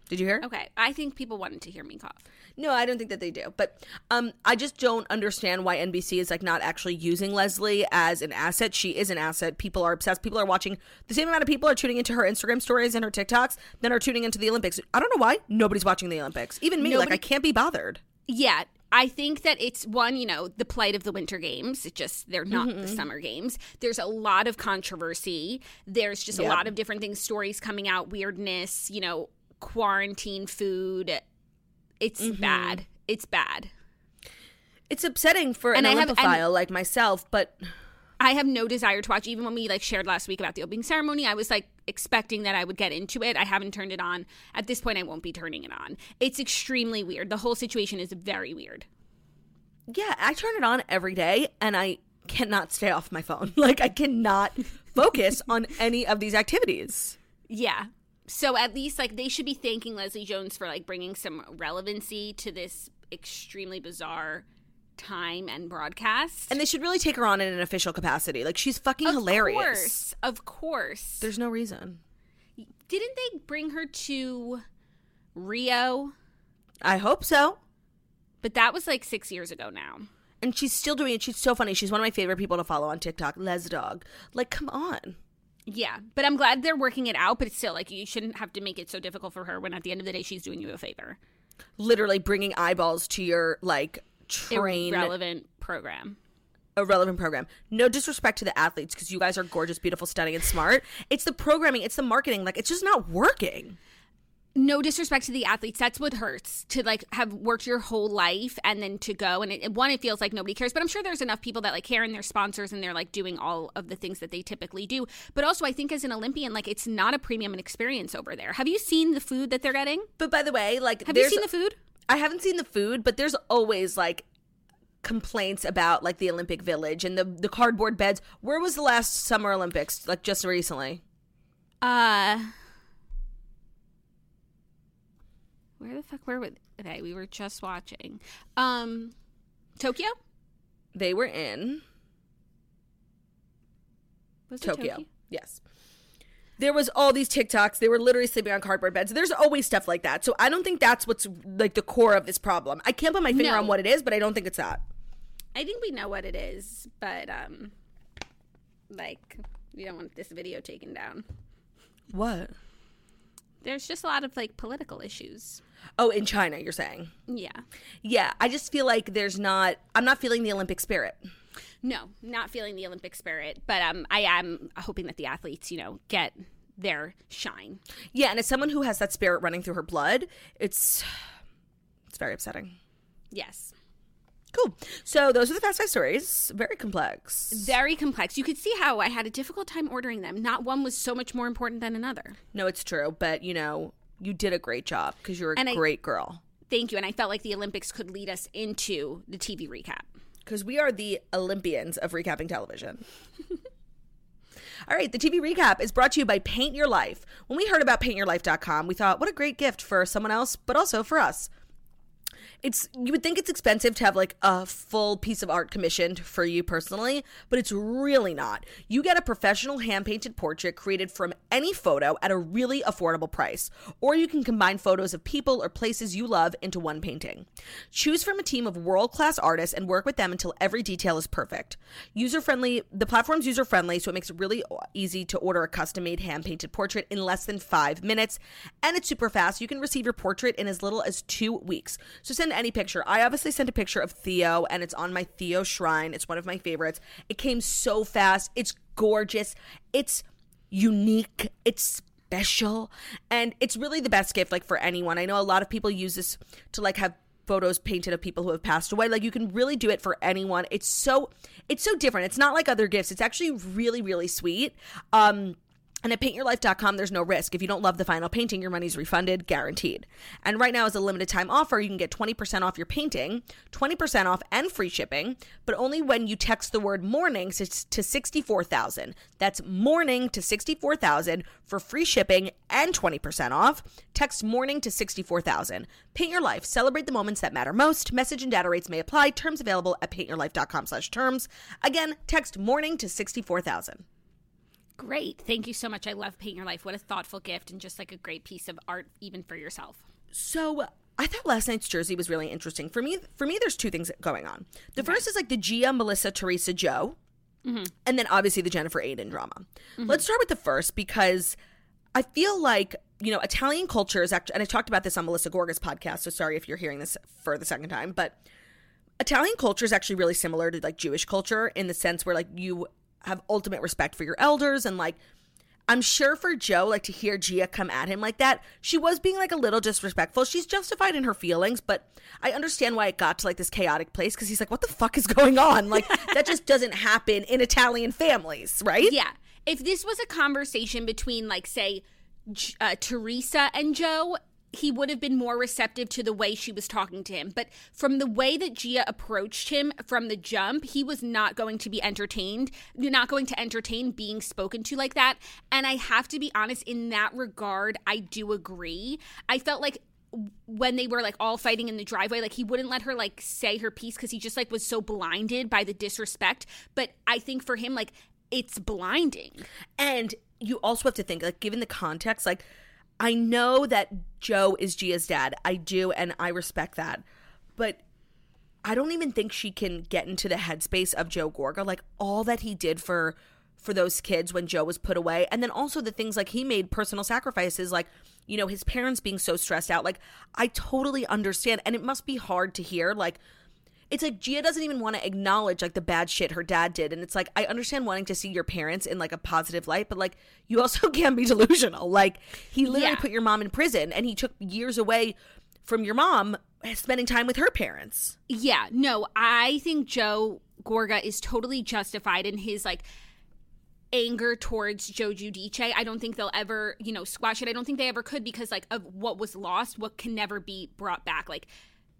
Did you hear? Okay. I think people wanted to hear me cough. No, I don't think that they do. But um, I just don't understand why NBC is like not actually using Leslie as an asset. She is an asset. People are obsessed. People are watching. The same amount of people are tuning into her Instagram stories and her TikToks than are tuning into the Olympics. I don't know why nobody's watching the Olympics. Even me, like I can't be bothered. Yeah, I think that it's one, you know, the plight of the winter games. It just they're not the summer games. There's a lot of controversy. There's just a lot of different things, stories coming out, weirdness, you know, quarantine food. It's mm-hmm. bad. It's bad. It's upsetting for And an I have- and- like myself, but I have no desire to watch. Even when we like shared last week about the opening ceremony, I was like expecting that I would get into it. I haven't turned it on. At this point, I won't be turning it on. It's extremely weird. The whole situation is very weird. yeah, I turn it on every day and I cannot stay off my phone. Like I cannot focus on any of these activities. Yeah. So at least like they should be thanking Leslie Jones for like bringing some relevancy to this extremely bizarre time and broadcast. And they should really take her on in an official capacity. Like she's fucking of hilarious. course, of course. There's no reason. Didn't they bring her to Rio? I hope so. But that was like six years ago now. And she's still doing it. She's so funny. She's one of my favorite people to follow on TikTok. Les Dog. Like, come on. Yeah, but I'm glad they're working it out. But it's still like you shouldn't have to make it so difficult for her when at the end of the day she's doing you a favor. Literally bringing eyeballs to your like train relevant program. A relevant program. No disrespect to the athletes because you guys are gorgeous, beautiful, stunning, and smart. It's the programming. It's the marketing. Like it's just not working. No disrespect to the athletes that's what hurts to like have worked your whole life and then to go and it, one it feels like nobody cares but i'm sure there's enough people that like care and they're sponsors and they're like doing all of the things that they typically do but also i think as an olympian like it's not a premium experience over there have you seen the food that they're getting But by the way, like, have you seen the food I haven't seen the food, but there's always like complaints about like the Olympic Village and the the cardboard beds. Where was the last Summer Olympics? Like just recently. uh where the fuck were we okay we were just watching um tokyo They were in was it Tokyo. Yes. There was all these TikToks. They were literally sleeping on cardboard beds. There's always stuff like that. So I don't think that's what's like the core of this problem. I can't put my finger No. on what it is, but I don't think it's that. I think we know what it is, but um like we don't want this video taken down. What? There's just a lot of like political issues. Oh, in China, you're saying? Yeah. Yeah, I just feel like there's not. I'm not feeling the Olympic spirit. No, not feeling the Olympic spirit, but um I am hoping that the athletes, you know, get their shine. Yeah, and as someone who has that spirit running through her blood, it's it's very upsetting. Yes. Cool. So those are the fast five stories. Very complex. Very complex. You could see how I had a difficult time ordering them. Not one was so much more important than another. No, it's true, but you know, you did a great job because you're a And I- great girl. Thank you. And I felt like the Olympics could lead us into the TV recap. Because we are the Olympians of recapping television. All right, the TV recap is brought to you by Paint Your Life. When we heard about paintyourlife.com, we thought, what a great gift for someone else, but also for us. It's you would think it's expensive to have like a full piece of art commissioned for you personally, but it's really not. You get a professional hand-painted portrait created from any photo at a really affordable price, or you can combine photos of people or places you love into one painting. Choose from a team of world-class artists and work with them until every detail is perfect. User-friendly, the platform's user-friendly, so it makes it really easy to order a custom-made hand-painted portrait in less than 5 minutes, and it's super fast. You can receive your portrait in as little as 2 weeks. So send any picture. I obviously sent a picture of Theo and it's on my Theo shrine. It's one of my favorites. It came so fast. It's gorgeous. It's unique. It's special. And it's really the best gift like for anyone. I know a lot of people use this to like have photos painted of people who have passed away. Like you can really do it for anyone. It's so it's so different. It's not like other gifts. It's actually really really sweet. Um and at paintyourlife.com, there's no risk. If you don't love the final painting, your money's refunded, guaranteed. And right now, as a limited time offer, you can get 20% off your painting, 20% off and free shipping, but only when you text the word morning to to 64,000. That's morning to 64,000 for free shipping and 20% off. Text morning to 64,000. Paint your life. Celebrate the moments that matter most. Message and data rates may apply. Terms available at paintyourlife.com slash terms. Again, text morning to 64,000. Great. Thank you so much. I love Paint Your Life. What a thoughtful gift and just like a great piece of art even for yourself. So I thought last night's jersey was really interesting. For me, for me, there's two things going on. The first is like the Gia, Melissa, Teresa, Joe, mm-hmm. and then obviously the Jennifer Aydin drama. Mm-hmm. Let's start with the first because I feel like you know Italian culture is actually, and I talked about this on Melissa Gorga's podcast. So sorry if you're hearing this for the second time, but Italian culture is actually really similar to like Jewish culture in the sense where like you have ultimate respect for your elders and like I'm sure for Joe, like to hear Gia come at him like that, she was being like a little disrespectful. She's justified in her feelings, but I understand why it got to like this chaotic place because he's like, what the fuck is going on? Like, that just doesn't happen in Italian families, right? Yeah. If this was a conversation between, like, say, uh, Teresa and Joe, he would have been more receptive to the way she was talking to him. But from the way that Gia approached him from the jump, he was not going to be entertained, not going to entertain being spoken to like that. And I have to be honest, in that regard, I do agree. I felt like when they were like all fighting in the driveway like he wouldn't let her like say her piece because he just like was so blinded by the disrespect but i think for him like it's blinding And you also have to think, like, given the context, like, I know that Joe is Gia's dad. I do, and I respect that. But I don't even think she can get into the headspace of Joe Gorga. Like, all that he did for for those kids when Joe was put away. And then also the things like he made personal sacrifices, like, you know, his parents being so stressed out. Like, I totally understand. And it must be hard to hear. Like, it's like Gia doesn't even want to acknowledge like the bad shit her dad did. And it's like, I understand wanting to see your parents in like a positive light, but like you also can be delusional. Like he literally Yeah. put your mom in prison and he took years away from your mom eh, spending time with her parents. Yeah, no, I think Joe Gorga is totally justified in his like anger towards Joe Giudice. I don't think they'll ever, you know, squash it. I don't think they ever could because like of what was lost, what can never be brought back. Like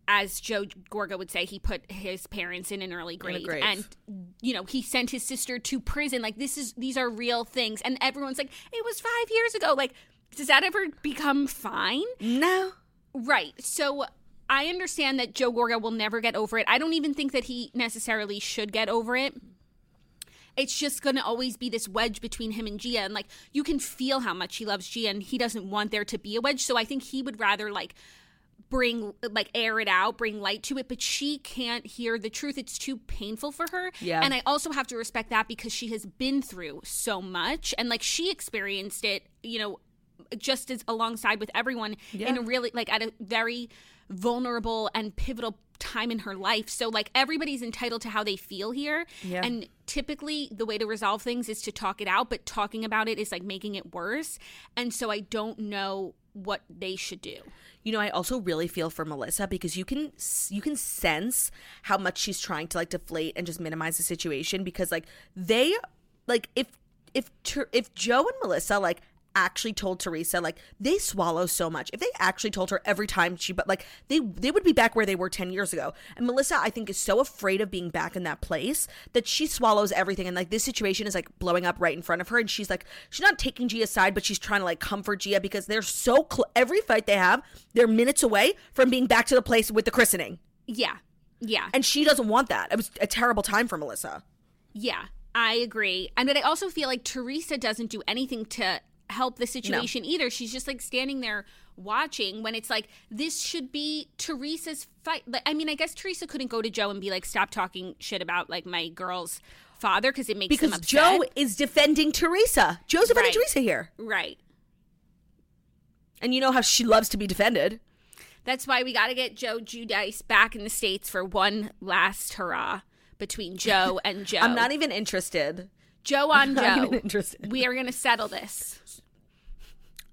as Joe Gorga would say, he put his parents in an early grave, grave. and you know he sent his sister to prison. Like this is these are real things, and everyone's like, it was five years ago. Like, does that ever become fine? No. Right. So I understand that Joe Gorga will never get over it. I don't even think that he necessarily should get over it. It's just going to always be this wedge between him and Gia. And like, you can feel how much he loves Gia and he doesn't want there to be a wedge. So I think he would rather like bring, like, air it out, bring light to it. But she can't hear the truth. It's too painful for her. Yeah. And I also have to respect that because she has been through so much. And like, she experienced it, you know, just as alongside with everyone in a really like at a very vulnerable and pivotal time in her life. So like everybody's entitled to how they feel here. Yeah. And typically the way to resolve things is to talk it out, but talking about it is like making it worse. And so I don't know what they should do. You know, I also really feel for Melissa because you can you can sense how much she's trying to like deflate and just minimize the situation because like they like if if if Joe and Melissa like actually told Teresa like they swallow so much. If they actually told her every time she but like they they would be back where they were 10 years ago. And Melissa I think is so afraid of being back in that place that she swallows everything and like this situation is like blowing up right in front of her and she's like she's not taking Gia's side but she's trying to like comfort Gia because they're so cl- every fight they have they're minutes away from being back to the place with the christening. Yeah. Yeah. And she doesn't want that. It was a terrible time for Melissa. Yeah, I agree. And but I also feel like Teresa doesn't do anything to help the situation either. She's just like standing there watching when it's like this should be Teresa's fight. Like, I mean, I guess Teresa couldn't go to Joe and be like, "Stop talking shit about like my girl's father" because it makes Because. Joe is defending Teresa. Joe's defending Right. Teresa here. right. And you know how she loves to be defended. That's why we got to get Joe Giudice back in the states for one last hurrah between Joe and Joe. I'm not even interested. Joe on Joe. even interested. We are going to settle this.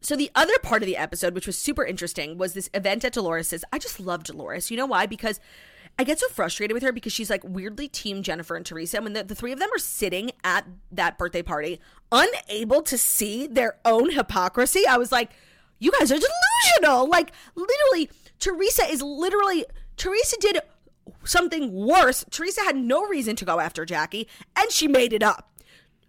So the other part of the episode, which was super interesting, was this event at Dolores's. I just love Dolores. You know why? Because I get so frustrated with her because she's like weirdly team Jennifer and Teresa. When the, the three of them are sitting at that birthday party, unable to see their own hypocrisy, I was like, you guys are delusional. Like literally, Teresa is literally Teresa did something worse. Teresa had no reason to go after Jackie, and she made it up.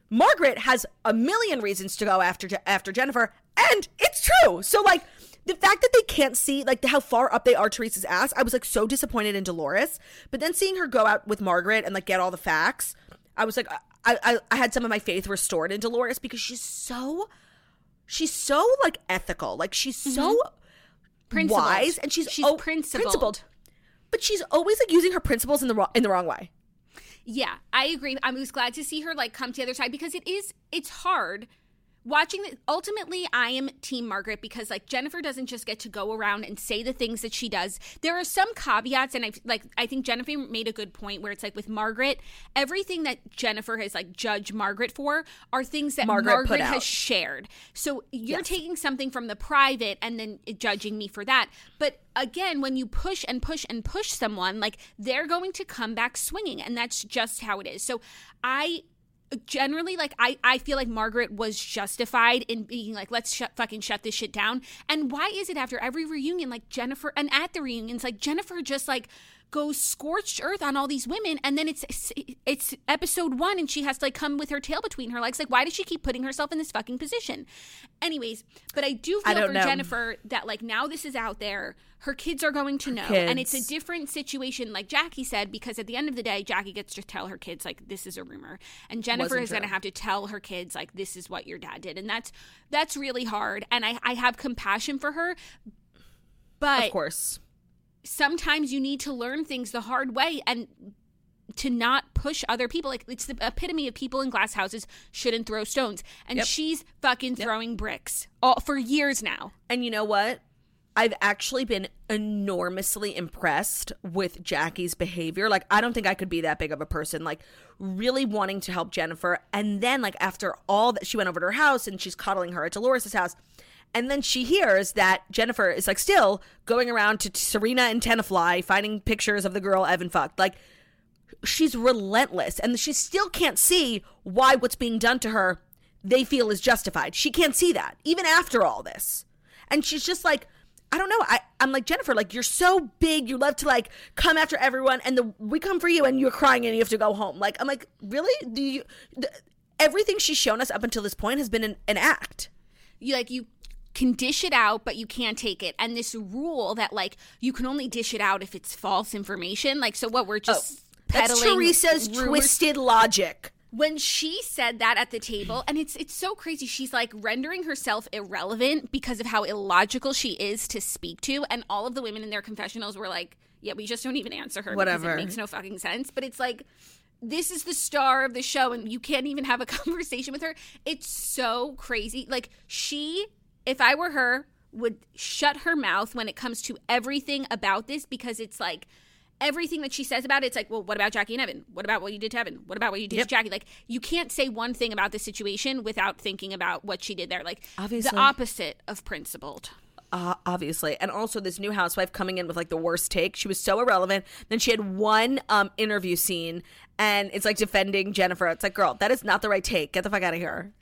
Margaret has a million reasons to go after after Jennifer, and it's true. So like the fact that they can't see like how far up they are Teresa's ass, I was like so disappointed in Dolores. But then seeing her go out with Margaret and like get all the facts, I was like I I, I had some of my faith restored in Dolores because she's so she's so like ethical, like she's so mm-hmm. Principled. wise, and she's she's oh, principled. But she's always like using her principles in the wrong in the wrong way. Yeah, I agree. I was glad to see her like come to the other side because it is it's hard watching the, ultimately I am team Margaret because like Jennifer doesn't just get to go around and say the things that she does. There are some caveats and I like I think Jennifer made a good point where it's like with Margaret, everything that Jennifer has like judged Margaret for are things that Margaret Margaret, has shared. So you're Yes. taking something from the private and then judging me for that. But again, when you push and push and push someone, like they're going to come back swinging, and that's just how it is. So I generally like I, I feel like margaret was justified in being like let's shut fucking shut this shit down. And why is it after every reunion like jennifer and at the reunions like jennifer just like goes scorched earth on all these women and then it's it's episode one and she has to like come with her tail between her legs like why does she keep putting herself in this fucking position anyways but i do feel don't for know. jennifer that like now this is out there her kids are going to know and it's a different situation like jackie said because at the end of the day jackie gets to tell her kids like this is a rumor and jennifer Wasn't is going to have to tell her kids like this is what your dad did and that's that's really hard and i i have compassion for her but Of course. Sometimes you need to learn things the hard way and to not push other people like it's the epitome of people in glass houses shouldn't throw stones and Yep. she's fucking throwing bricks all for years now And you know what? I've actually been enormously impressed with Jackie's behavior. Like, I don't think I could be that big of a person. Like, really wanting to help Jennifer. And then, like, after all that, she went over to her house and she's coddling her at Dolores' house. And then she hears that Jennifer is, like, still going around to Serena and Tenafly, finding pictures of the girl Evan fucked. Like, she's relentless. And she still can't see why what's being done to her they feel is justified. She can't see that, even after all this. And she's just like, I don't know. I, I'm like, Jennifer, like, you're so big. You love to, like, come after everyone. And the, we come for you and you're crying and you have to go home. Like, I'm like, really? Do you. The, everything she's shown us up until this point has been an, an act. You, like, you can dish it out, but you can't take it. And this rule that, like, you can only dish it out if it's false information. Like, so what? We're just. Oh, that's Teresa's rumors. twisted logic when she said that at the table and it's it's so crazy she's like rendering herself irrelevant because of how illogical she is to speak to and all of the women in their confessionals were like yeah we just don't even answer her whatever it makes no fucking sense but it's like this is the star of the show and you can't even have a conversation with her it's so crazy like she if i were her would shut her mouth when it comes to everything about this because it's like everything that she says about it, it's like, well, what about Jackie and Evan? What about what you did to Evan? What about what you did yep. to Jackie? Like, you can't say one thing about the situation without thinking about what she did there. Like, Obviously. the opposite of principled. Uh, obviously and also this new housewife coming in with like the worst take she was so irrelevant then she had one um interview scene and it's like defending jennifer it's like girl that is not the right take get the fuck out of here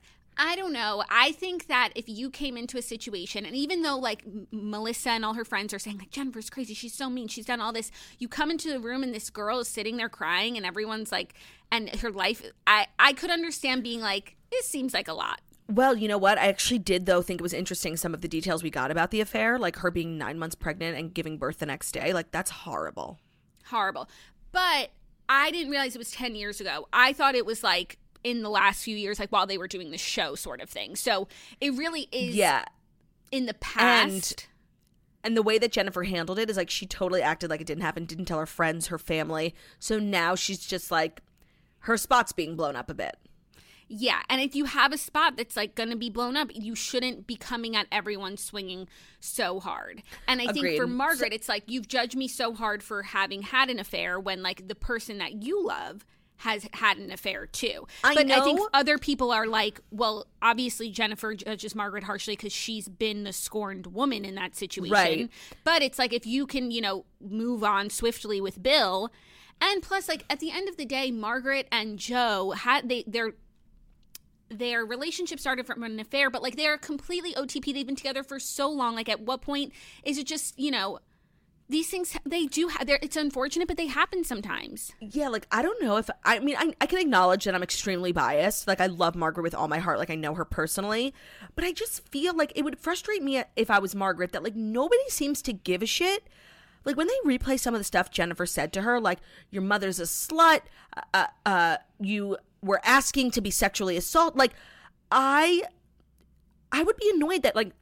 I don't know. I think that if you came into a situation, and even though like Melissa and all her friends are saying like Jennifer's crazy, she's so mean, she's done all this, you come into the room and this girl is sitting there crying, and everyone's like, and her life. I I could understand being like, this seems like a lot. Well, you know what? I actually did though think it was interesting some of the details we got about the affair, like her being nine months pregnant and giving birth the next day. Like that's horrible. Horrible. But I didn't realize it was ten years ago. I thought it was like in the last few years, like while they were doing the show, sort of thing. So it really is. Yeah. In the past. And, and the way that Jennifer handled it is like she totally acted like it didn't happen, didn't tell her friends, her family. So now she's just like, her spot's being blown up a bit. Yeah, and if you have a spot that's like going to be blown up, you shouldn't be coming at everyone swinging so hard. And I Agreed. think for Margaret, so- it's like you've judged me so hard for having had an affair when like the person that you love has had an affair too. I but know. I think other people are like, well, obviously Jennifer uh, judges Margaret harshly because she's been the scorned woman in that situation. Right. But it's like if you can, you know, move on swiftly with Bill, and plus, like at the end of the day, Margaret and Joe had they their their relationship started from an affair, but like they are completely OTP. They've been together for so long. Like, at what point is it just you know these things they do have it's unfortunate but they happen sometimes. Yeah like i don't know if i mean I, I can acknowledge that i'm extremely biased like i love margaret with all my heart like i know her personally but i just feel like it would frustrate me if i was margaret that like nobody seems to give a shit. Like when they replay some of the stuff jennifer said to her like your mother's a slut uh, uh, you were asking to be sexually assaulted like i i would be annoyed that like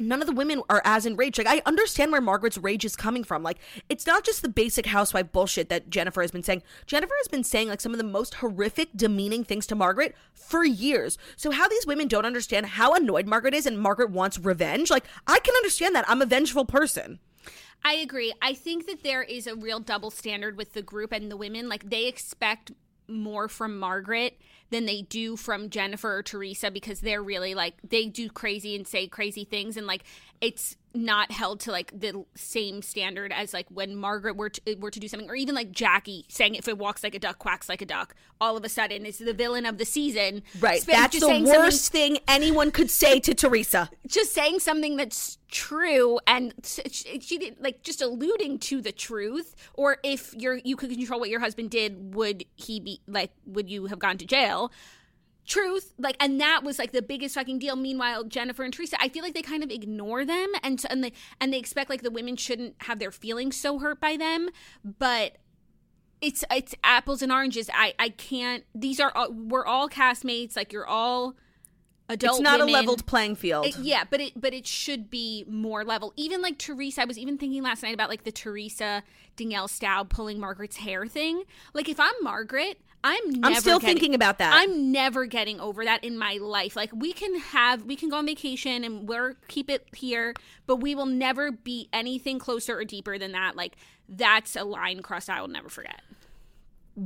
none of the women are as enraged. Like I understand where Margaret's rage is coming from. Like it's not just the basic housewife bullshit that Jennifer has been saying. Jennifer has been saying like some of the most horrific, demeaning things to Margaret for years. So how these women don't understand how annoyed Margaret is and Margaret wants revenge, like I can understand that. I'm a vengeful person. I agree. I think that there is a real double standard with the group and the women. Like they expect more from Margaret than they do from Jennifer or Teresa because they're really like they do crazy and say crazy things. And like it's not held to like the same standard as like when Margaret were to, were to do something, or even like Jackie saying if it walks like a duck, quacks like a duck. All of a sudden, is the villain of the season. Right. That's the worst thing anyone could say to Teresa. Just saying something that's true and she did like just alluding to the truth. Or if you're you could control what your husband did, would he be like? Would you have gone to jail? Truth like and that was like the biggest fucking deal meanwhile jennifer and teresa i feel like they kind of ignore them and and they and they expect like the women shouldn't have their feelings so hurt by them but it's it's apples and oranges i i can't these are all, we're all castmates like you're all adult. it's not women. a leveled playing field. It- yeah, but it but it should be more level. Even like Teresa, I was even thinking last night about like the Teresa Danielle Staub pulling Margaret's hair thing. Like if I'm Margaret, I'm never I'm still getting- thinking about that. I'm never getting over that in my life. Like we can have we can go on vacation and we're keep it here, but we will never be anything closer or deeper than that. Like that's a line crossed I will never forget.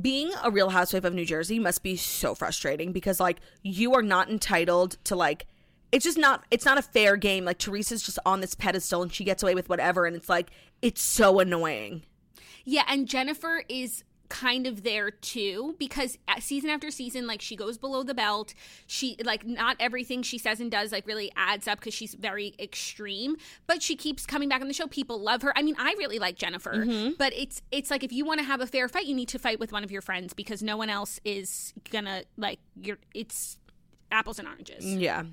being a real housewife of New Jersey must be so frustrating because like you are not entitled to like it's just not it's not a fair game. Like Teresa's just on this pedestal and she gets away with whatever and it's like it's so annoying. Yeah, and Jennifer is kind of there too because season after season like she goes below the belt she like not everything she says and does like really adds up because she's very extreme but she keeps coming back on the show people love her i mean i really like jennifer but it's it's like if you want to have a fair fight you need to fight with one of your friends because no one else is gonna like you're it's apples and oranges Yeah.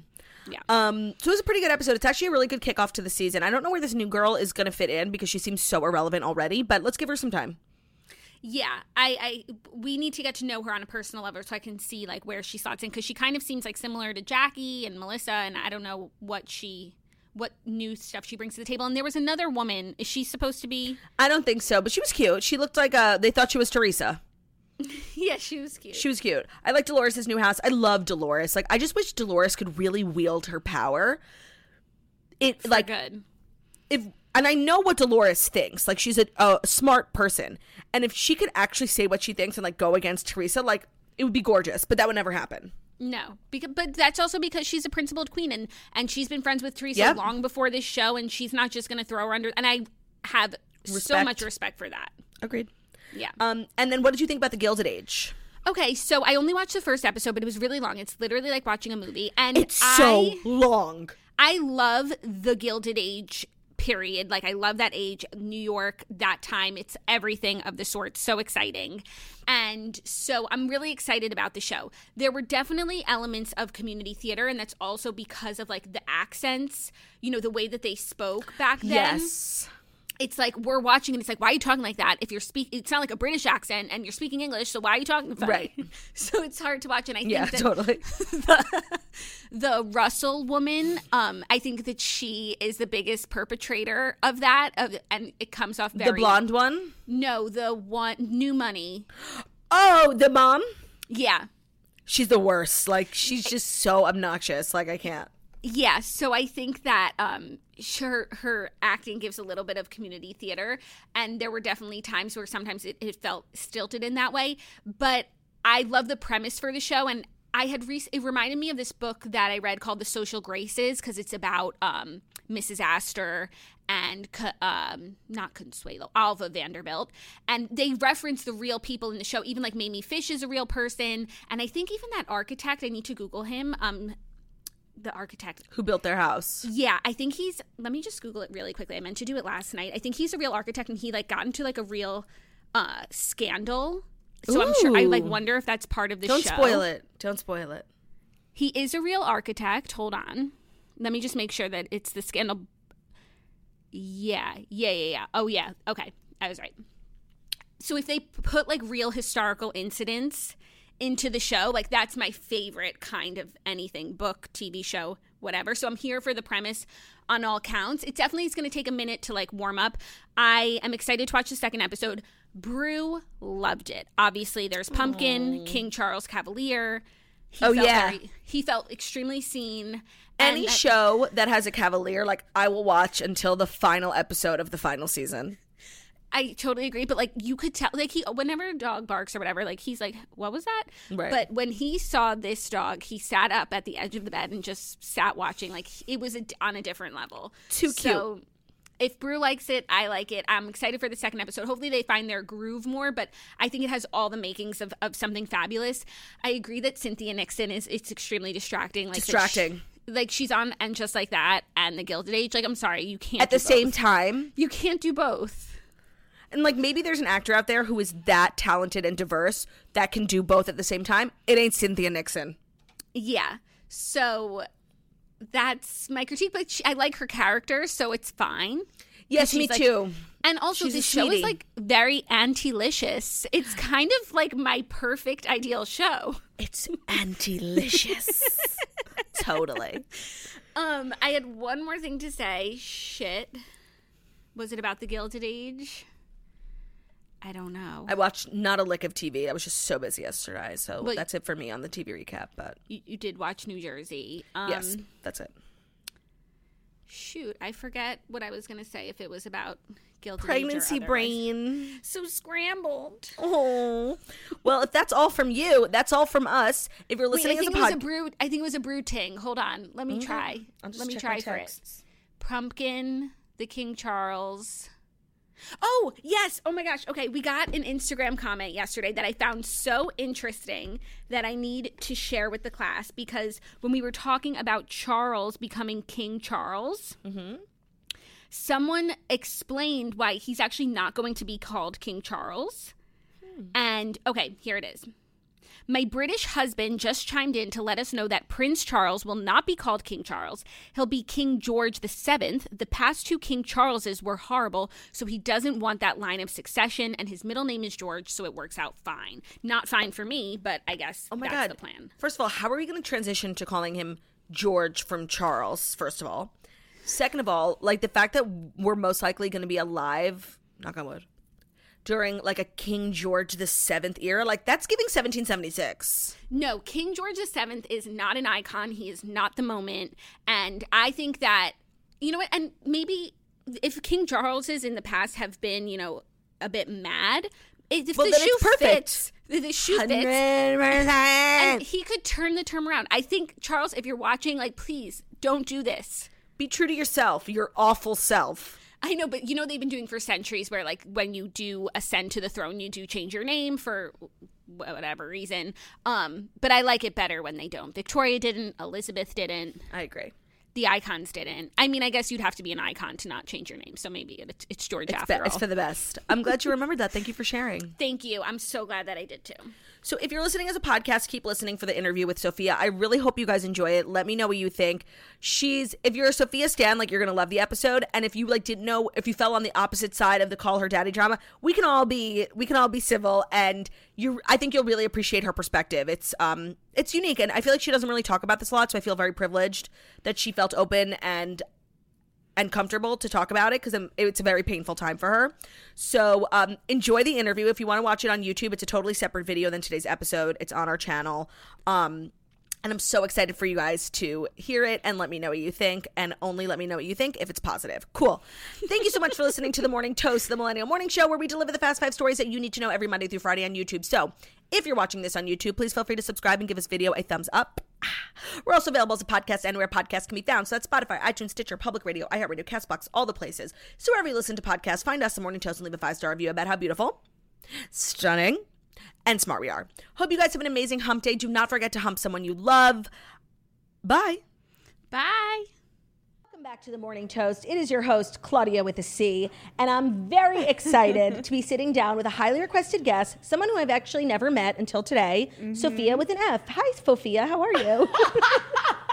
yeah Um, so it was a pretty good episode. It's actually a really good kickoff to the season. I don't know where this new girl is going to fit in because she seems so irrelevant already, but let's give her some time. Yeah, I, I, we need to get to know her on a personal level so I can see like where she slots in because she kind of seems like similar to Jackie and Melissa, and I don't know what she, what new stuff she brings to the table. And there was another woman. Is she supposed to be? I don't think so, but she was cute. She looked like uh they thought she was Teresa. Yeah, she was cute. She was cute. I like Dolores' new house. I love Dolores. Like I just wish Dolores could really wield her power. It like good. if and I know what Dolores thinks. Like she's a, a smart person, and if she could actually say what she thinks and like go against Teresa, like it would be gorgeous. But that would never happen. No, because but that's also because she's a principled queen and and she's been friends with Teresa Yep. long before this show, and she's not just going to throw her under. And I have so much respect for that. Agreed. Yeah. Um, and then what did you think about the Gilded Age? Okay, so I only watched the first episode, but it was really long. It's literally like watching a movie, and It's so I, long. I love the Gilded Age period. Like I love that age, New York, that time. It's everything of the sort. So exciting. And so I'm really excited about the show. There were definitely elements of community theater, and that's also because of like the accents, you know, the way that they spoke back then Yes. It's like we're watching and it's like why are you talking like that if you're speaking it's not like a british accent and you're speaking english so why are you talking funny? Right. so it's hard to watch and i think Yeah, that totally. the, the russell woman um i think that she is the biggest perpetrator of that of and it comes off very The blonde one. no the one new money Oh, the mom. yeah She's the worst. Like she's just so obnoxious. Like I can't. Yeah, so I think that um her her acting gives a little bit of community theater and there were definitely times where sometimes it, it felt stilted in that way, but I love the premise for the show and I had re- it reminded me of this book that I read called The Social Graces because it's about um, Mrs. Astor and um, not Consuelo, Alva Vanderbilt, and they reference the real people in the show. Even like Mamie Fish is a real person, and I think even that architect. I need to Google him. Um, the architect Who built their house? yeah, I think he's. Let me just Google it really quickly. I meant to do it last night. I think he's a real architect, and he like got into like a real uh scandal. So I'm sure. I like wonder if that's part of the show. Don't show. spoil it. Don't spoil it. He is a real architect. Hold on. Let me just make sure that it's the scandal. Yeah, yeah, yeah, yeah. Oh yeah. Okay, I was right. So if they put like real historical incidents into the show, like that's my favorite kind of anything book, TV show, whatever. So I'm here for the premise on all counts. It definitely is going to take a minute to like warm up. I am excited to watch the second episode. Brew loved it. Obviously, there's Pumpkin, mm. King Charles Cavalier. He Oh, yeah. very- he felt extremely seen. Any And I- show that has a cavalier, like I will watch until the final episode of the final season. I totally agree, but like you could tell, like he, whenever a dog barks or whatever, like he's like, "What was that?" Right. But when he saw this dog, he sat up at the edge of the bed and just sat watching. Like it was a, on a different level. Too So, if Brew likes it, I like it. I'm excited for the second episode. Hopefully, they find their groove more, but I think it has all the makings of, of something fabulous. I agree that Cynthia Nixon is it's extremely distracting. Like Distracting. she- like she's on and just like that and the Gilded Age. Like I'm sorry, you can't At the do same time, You can't do both. And like maybe there's an actor out there who is that talented and diverse that can do both at the same time. It ain't Cynthia Nixon. Yeah. So that's my critique, but she, I like her character, so it's fine. Yes, me like- too. And also, She's this show is like very anti-licious. It's kind of like my perfect ideal show. It's anti-licious. totally. Um, I had one more thing to say. Shit. Was it about the Gilded Age? I don't know. I watched not a lick of TV. I was just so busy yesterday. So Well, that's it for me on the TV recap. But you, you did watch New Jersey. Um, yes, that's it. Shoot, I forget what I was going to say if it was about or Pregnancy brain. So scrambled. Oh, well, if that's all from you, that's all from us. If you're Wait, listening I as a think it was a brew. I think it was a brew ting. Hold on, let me try. I'll just Let me try for it. Pumpkin, the King Charles. Oh, yes. Oh my gosh. Okay, we got an Instagram comment yesterday that I found so interesting that I need to share with the class because when we were talking about Charles becoming King Charles, mm-hmm. someone explained why he's actually not going to be called King Charles. Hmm. And okay, here it is. My British husband just chimed in to let us know that Prince Charles will not be called King Charles. He'll be King George VII. The past two King Charleses were horrible, so he doesn't want that line of succession, and his middle name is George, so it works out fine. Not fine for me, but I guess Oh my that's god! the plan. First of all, how are we going to transition to calling him George from Charles? First of all, second of all, like the fact that we're most likely going to be alive, knock on wood, during like a King George the Seventh era, like that's giving 1776. No, King George the Seventh is not an icon. He is not the moment. And I think that, you know what, and maybe if King Charles's in the past have been, you know, a bit mad, if Well, the shoe fits, the shoe fits, 100%. and he could turn the term around. I think, Charles, if you're watching, like, please don't do this. Be true to yourself, your awful self. I know, but you know they've been doing for centuries where like when you do ascend to the throne, you do change your name for whatever reason. Um, but I like it better when they don't. Victoria didn't, Elizabeth didn't, I agree. The icons didn't. I mean, I guess you'd have to be an icon to not change your name, so maybe it, it's George It's, after be- all. it's for the best. I'm glad you remembered that. Thank you for sharing. Thank you. I'm so glad that I did too. So if you're listening as a podcast, keep listening for the interview with Sofia. I really hope you guys enjoy it. Let me know what you think. She's if you're a Sofia stan, like you're gonna love the episode. And if you like didn't know if you fell on the opposite side of the call her daddy drama, we can all be we can all be civil and you I think you'll really appreciate her perspective. It's um it's unique and I feel like she doesn't really talk about this a lot, so I feel very privileged that she felt open and and comfortable to talk about it because it's a very painful time for her. So um, enjoy the interview. If you want to watch it on YouTube, it's a totally separate video than today's episode. It's on our channel. Um, and I'm so excited for you guys to hear it and let me know what you think. And only let me know what you think if it's positive. Cool. Thank you so much for listening to the Morning Toast, the Millennial Morning Show, where we deliver the fast five stories that you need to know every Monday through Friday on YouTube. So if you're watching this on YouTube, please feel free to subscribe and give this video a thumbs up. We're also available as a podcast anywhere podcasts can be found. So that's Spotify, iTunes, Stitcher, Public Radio, iHeartRadio, Castbox, all the places. So wherever you listen to podcasts, find us the Morning Toast and leave a five star review about how beautiful, stunning, and smart we are. Hope you guys have an amazing hump day. Do not forget to hump someone you love. Bye. Bye. Welcome back to the Morning Toast. It is your host, Claudia with a C, and I'm very excited to be sitting down with a highly requested guest, someone who I've actually never met until today, mm-hmm. Sofia with an F. Hi, Sofia. How are you?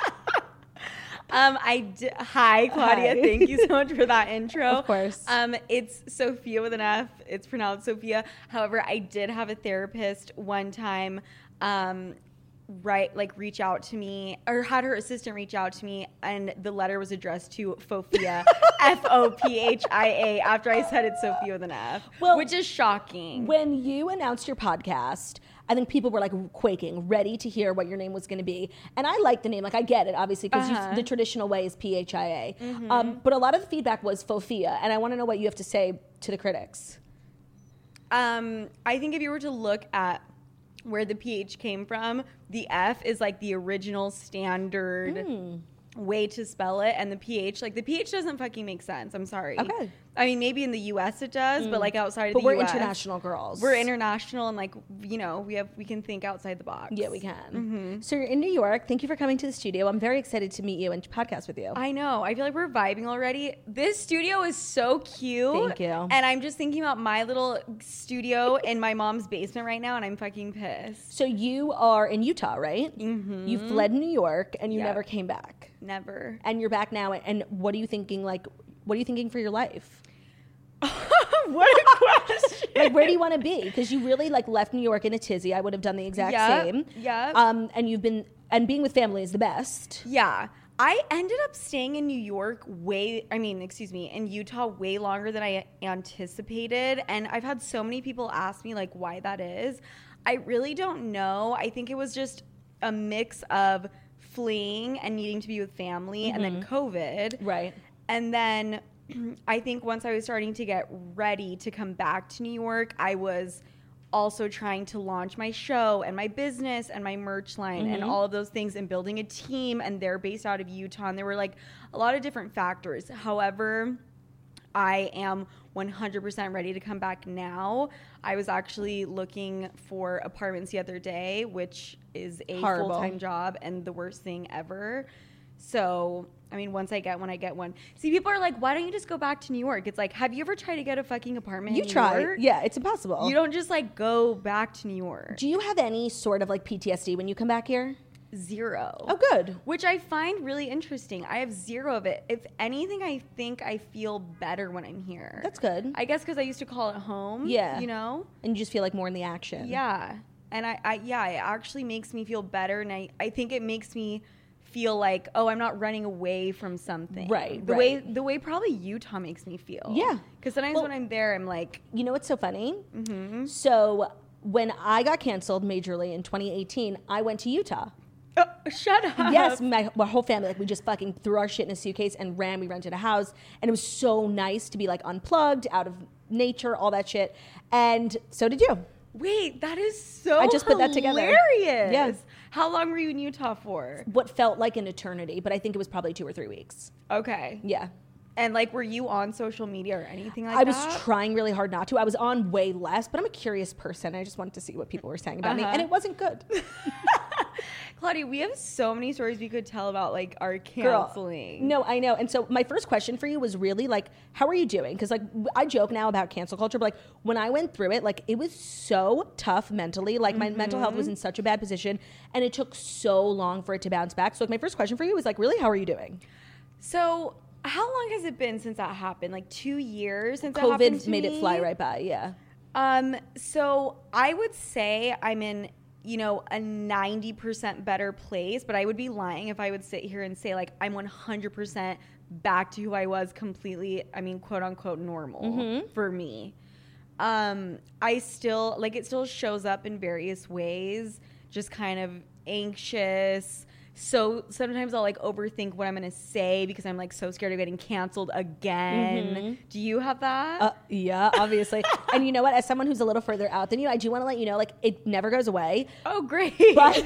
Um, I d- hi Claudia. Hi. Thank you so much for that intro. Of course. Um, it's Sofia with an F. It's pronounced Sofia. However, I did have a therapist one time. Um, right like reach out to me or had her assistant reach out to me and the letter was addressed to Fophia F O P H I A after I said it's Sofia with an F Well, which is shocking when you announced your podcast, I think people were like quaking, ready to hear what your name was going to be. And I like the name, like I get it, obviously, because Uh-huh. the traditional way is P H I A. Mm-hmm. Um, but a lot of the feedback was Sofia, and I want to know what you have to say to the critics. Um, I think if you were to look at where the pH came from, the F is like the original standard Hmm. Way to spell it, and the pH, like the pH doesn't fucking make sense. I'm sorry. Okay. I mean, maybe in the U.S. it does, but like outside of But the we're U.S., international girls. We're international, and like you know, we have we can think outside the box. Yeah, we can. Mm-hmm. So you're in New York. Thank you for coming to the studio. I'm very excited to meet you and podcast with you. I know. I feel like we're vibing already. This studio is so cute. Thank you. And I'm just thinking about my little studio in my mom's basement right now, and I'm fucking pissed. so you are in Utah, right? Mm-hmm. You fled New York and you Yep. never came back. Never. And you're back now. And what are you thinking? Like, what are you thinking for your life? what a question. Like, where do you want to be? Because you really like left New York in a tizzy. I would have done the exact Yep, same. Yeah. Um, and you've been and being with family is the best. Yeah. I ended up staying in New York way, I mean, excuse me, in Utah way longer than I anticipated. And I've had so many people ask me, like, why that is. I really don't know. I think it was just a mix of fleeing and needing to be with family and then mm-hmm. COVID. Right. And then I think once I was starting to get ready to come back to New York, I was also trying to launch my show and my business and my merch line and mm-hmm. all of those things and building a team. And they're based out of Utah. And there were like a lot of different factors. However, I am 100% ready to come back now. I was actually looking for apartments the other day, which is a full time job and the worst thing ever. So, I mean, once I get one, I get one. See, people are like, why don't you just go back to New York? It's like, have you ever tried to get a fucking apartment You in New try. York? Yeah, it's impossible. You don't just like go back to New York. Do you have any sort of like PTSD when you come back here? Zero. Oh, good. Which I find really interesting. I have zero of it. If anything, I think I feel better when I'm here. That's good. I guess because I used to call it home. Yeah. You know? and you just feel like more in the action. Yeah. And I, I yeah, it actually makes me feel better and I, I think it makes me feel like, oh, I'm not running away from something. Right, The way the way probably Utah makes me feel. Yeah. Because sometimes Well- when I'm there, I'm like, You know what's so funny? Mm-hmm. So when I got canceled majorly in 2018, I went to Utah. shut up. Yes, my, my whole family, like we just fucking threw our shit in a suitcase and ran. We rented a house, and it was so nice to be like unplugged, out of nature, all that shit. And so did you. Wait, that is so I just put that together. hilarious. Yeah. How long were you in Utah for? What felt like an eternity, but I think it was probably two or three weeks. Okay. Yeah. And like, were you on social media or anything like that? I was trying really hard not to. I was on way less, but I'm a curious person. I just wanted to see what people were saying about me, Uh-huh. and it wasn't good. Claudia, we have so many stories we could tell about like our Girl, canceling. No, I know. And so my first question for you was really like, how are you doing? Because like I joke now about cancel culture, but like when I went through it, like it was so tough mentally. Like my mental health was Mm-hmm. in such a bad position, and it took so long for it to bounce back. So like my first question for you was like, really, how are you doing? So, how long has it been since that happened? Like two years since COVID made me? it fly right by. Yeah. Um, so I would say I'm in, you know, a 90% better place, but I would be lying if I would sit here and say like I'm 100% back to who I was completely, I mean, quote unquote normal Mm-hmm. for me. Um, I still like it still shows up in various ways, just kind of anxious. So sometimes I'll like overthink what I'm gonna say because I'm like so scared of getting canceled again. Do you have that? Uh, yeah, obviously. and you know what? As someone who's a little further out than you, I do want to let you know, like, it never goes away. Oh, great. But-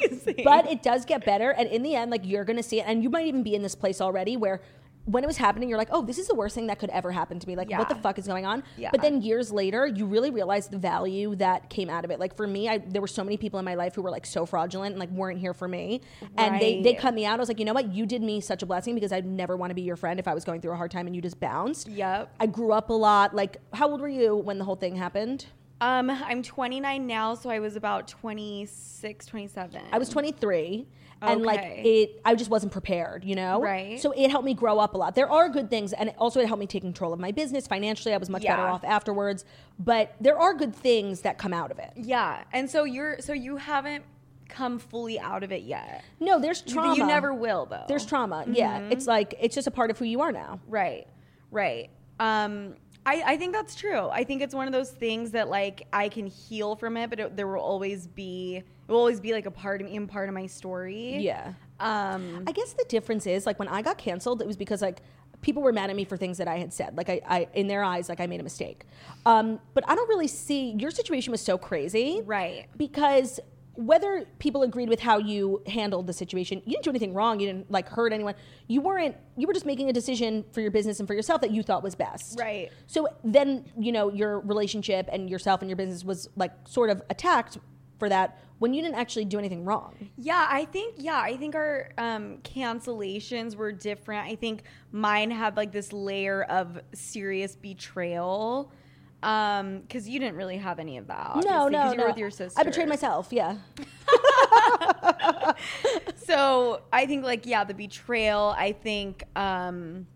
Amazing. but it does get better and in the end like you're gonna see it and you might even be in this place already where when it was happening you're like oh this is the worst thing that could ever happen to me. Like what the fuck is going on? Yeah. but then years later you really realize the value that came out of it. Like for me I, there were so many people in my life who were like so fraudulent and like weren't here for me. And they they cut me out. I was like you know what? You did me such a blessing because i'd never want to be your friend if i was going through a hard time and you just bounced. Yep. i grew up a lot. Like how old were you when the whole thing happened? Um, I'm 29 now, so I was about 26, 27. I was 23 and like it I just wasn't prepared, you know? Right. So it helped me grow up a lot. There are good things and also it helped me take control of my business financially. I was much better off afterwards, but there are good things that come out of it. Yeah, and so you're so you haven't come fully out of it yet. No, there's trauma. You never will though. There's trauma. Yeah. Mm-hmm. It's like it's just a part of who you are now. Right, right. Um, I, I think that's true. I think it's one of those things that like I can heal from it, but it, there will always be it will always be like a part of me and part of my story. Yeah. Um, I guess the difference is like when I got canceled, it was because like people were mad at me for things that I had said. Like I, I in their eyes, like I made a mistake. Um, but I don't really see your situation was so crazy, Right. Because whether people agreed with how you handled the situation, you didn't do anything wrong. You didn't like hurt anyone. You weren't. You were just making a decision for your business and for yourself that you thought was best. Right. So then you know your relationship and yourself and your business was like sort of attacked for that when you didn't actually do anything wrong. Yeah, I think yeah, I think our um, cancellations were different. I think mine had like this layer of serious betrayal um because you didn't really have any of that No, obviously, no, 'cause you no. were with your sister I betrayed myself. Yeah. so i think like yeah the betrayal i think um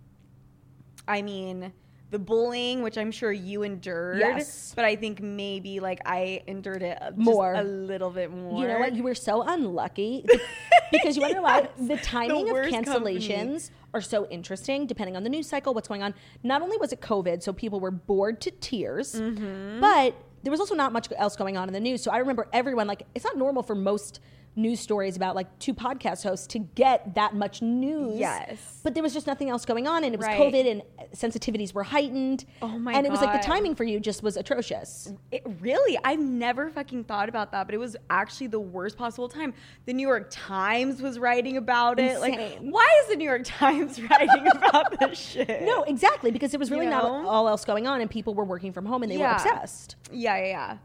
i mean the bullying, which I'm sure you endured. Yes. But I think maybe like I endured it just More. a little bit more. You know what? You were so unlucky because you want to know why the timing of worst company. cancellations are so interesting depending on the news cycle, what's going on. Not only was it COVID, so people were bored to tears, Mm-hmm. but there was also not much else going on in the news. So I remember everyone like it's not normal for most news stories about like two podcast hosts to get that much news. Yes. But there was just nothing else going on and it was Right. COVID and sensitivities were heightened. Oh my And it was like the timing for you just was atrocious. It really, I've never fucking thought about that, but it was actually the worst possible time. The New York Times was writing about it. Like, why is the New York Times writing about this shit? No, exactly, because it was really You not all else going on, and people were working from home and they were obsessed. Yeah, yeah, yeah.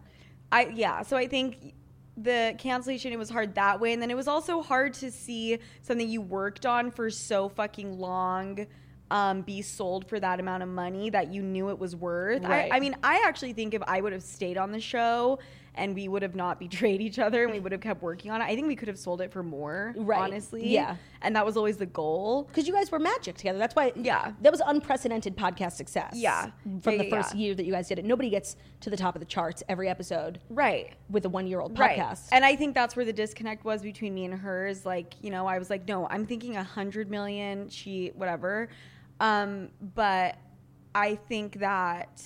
I yeah. So I think the cancellation it was hard that way, and then it was also hard to see something you worked on for so fucking long. Um, be sold for that amount of money that you knew it was worth. Right. I, I mean, I actually think if I would have stayed on the show and we would have not betrayed each other and we would have kept working on it, I think we could have sold it for more. Right. Honestly, Yeah. And that was always the goal. Because you guys were magic together. That's why. Yeah. That was unprecedented podcast success. Yeah. From Yeah, the first yeah. year that you guys did it, nobody gets to the top of the charts every episode Right. with a one-year-old Right. podcast. And I think that's where the disconnect was between me and hers. Like, you know, I was like, no, I'm thinking a hundred million, she whatever. Um, but I think that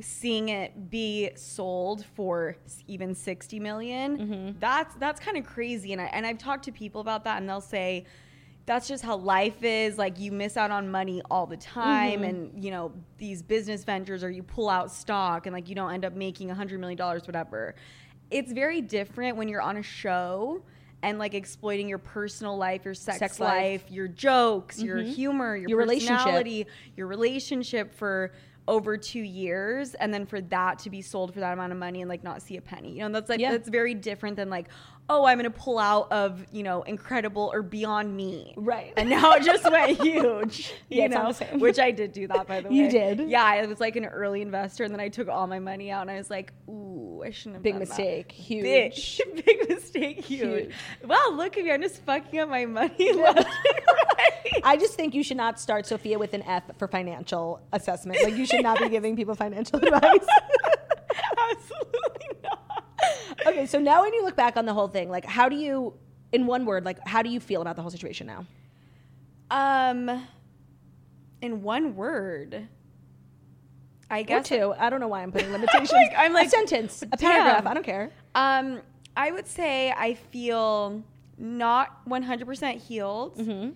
seeing it be sold for even 60 million, Mm-hmm. that's that's kind of crazy and I and I've talked to people about that and they'll say that's just how life is like you miss out on money all the time and you know these business ventures or you pull out stock and like you don't end up making a hundred million dollars whatever it's very different when you're on a show and like exploiting your personal life your sex, Sex life. life, your jokes your humor your, Your relationship. your relationship for over two years and then for that to be sold for that amount of money and like not see a penny you know that's like Yeah. that's very different than like oh i'm gonna pull out of you know incredible or Beyond Meat Right. and now it just went huge Yeah, you know which i did do that by the way You did? yeah i was like an early investor and then i took all my money out and i was like ooh i shouldn't have Big that. mistake. Huge. big, big mistake huge. Huge. wow look at me i'm just fucking up my money left right I just think you should not start Sofia with an F for financial assessment. Like you should not be giving people financial advice. absolutely not okay, so now when you look back on the whole thing, like how do you, in one word, like how do you feel about the whole situation now? Um, in one word, I Or guess. two. I don't know why I'm putting limitations. Like, I'm like, a sentence, a paragraph. I don't care. Um, I would say I feel not 100% healed, Mm-hmm.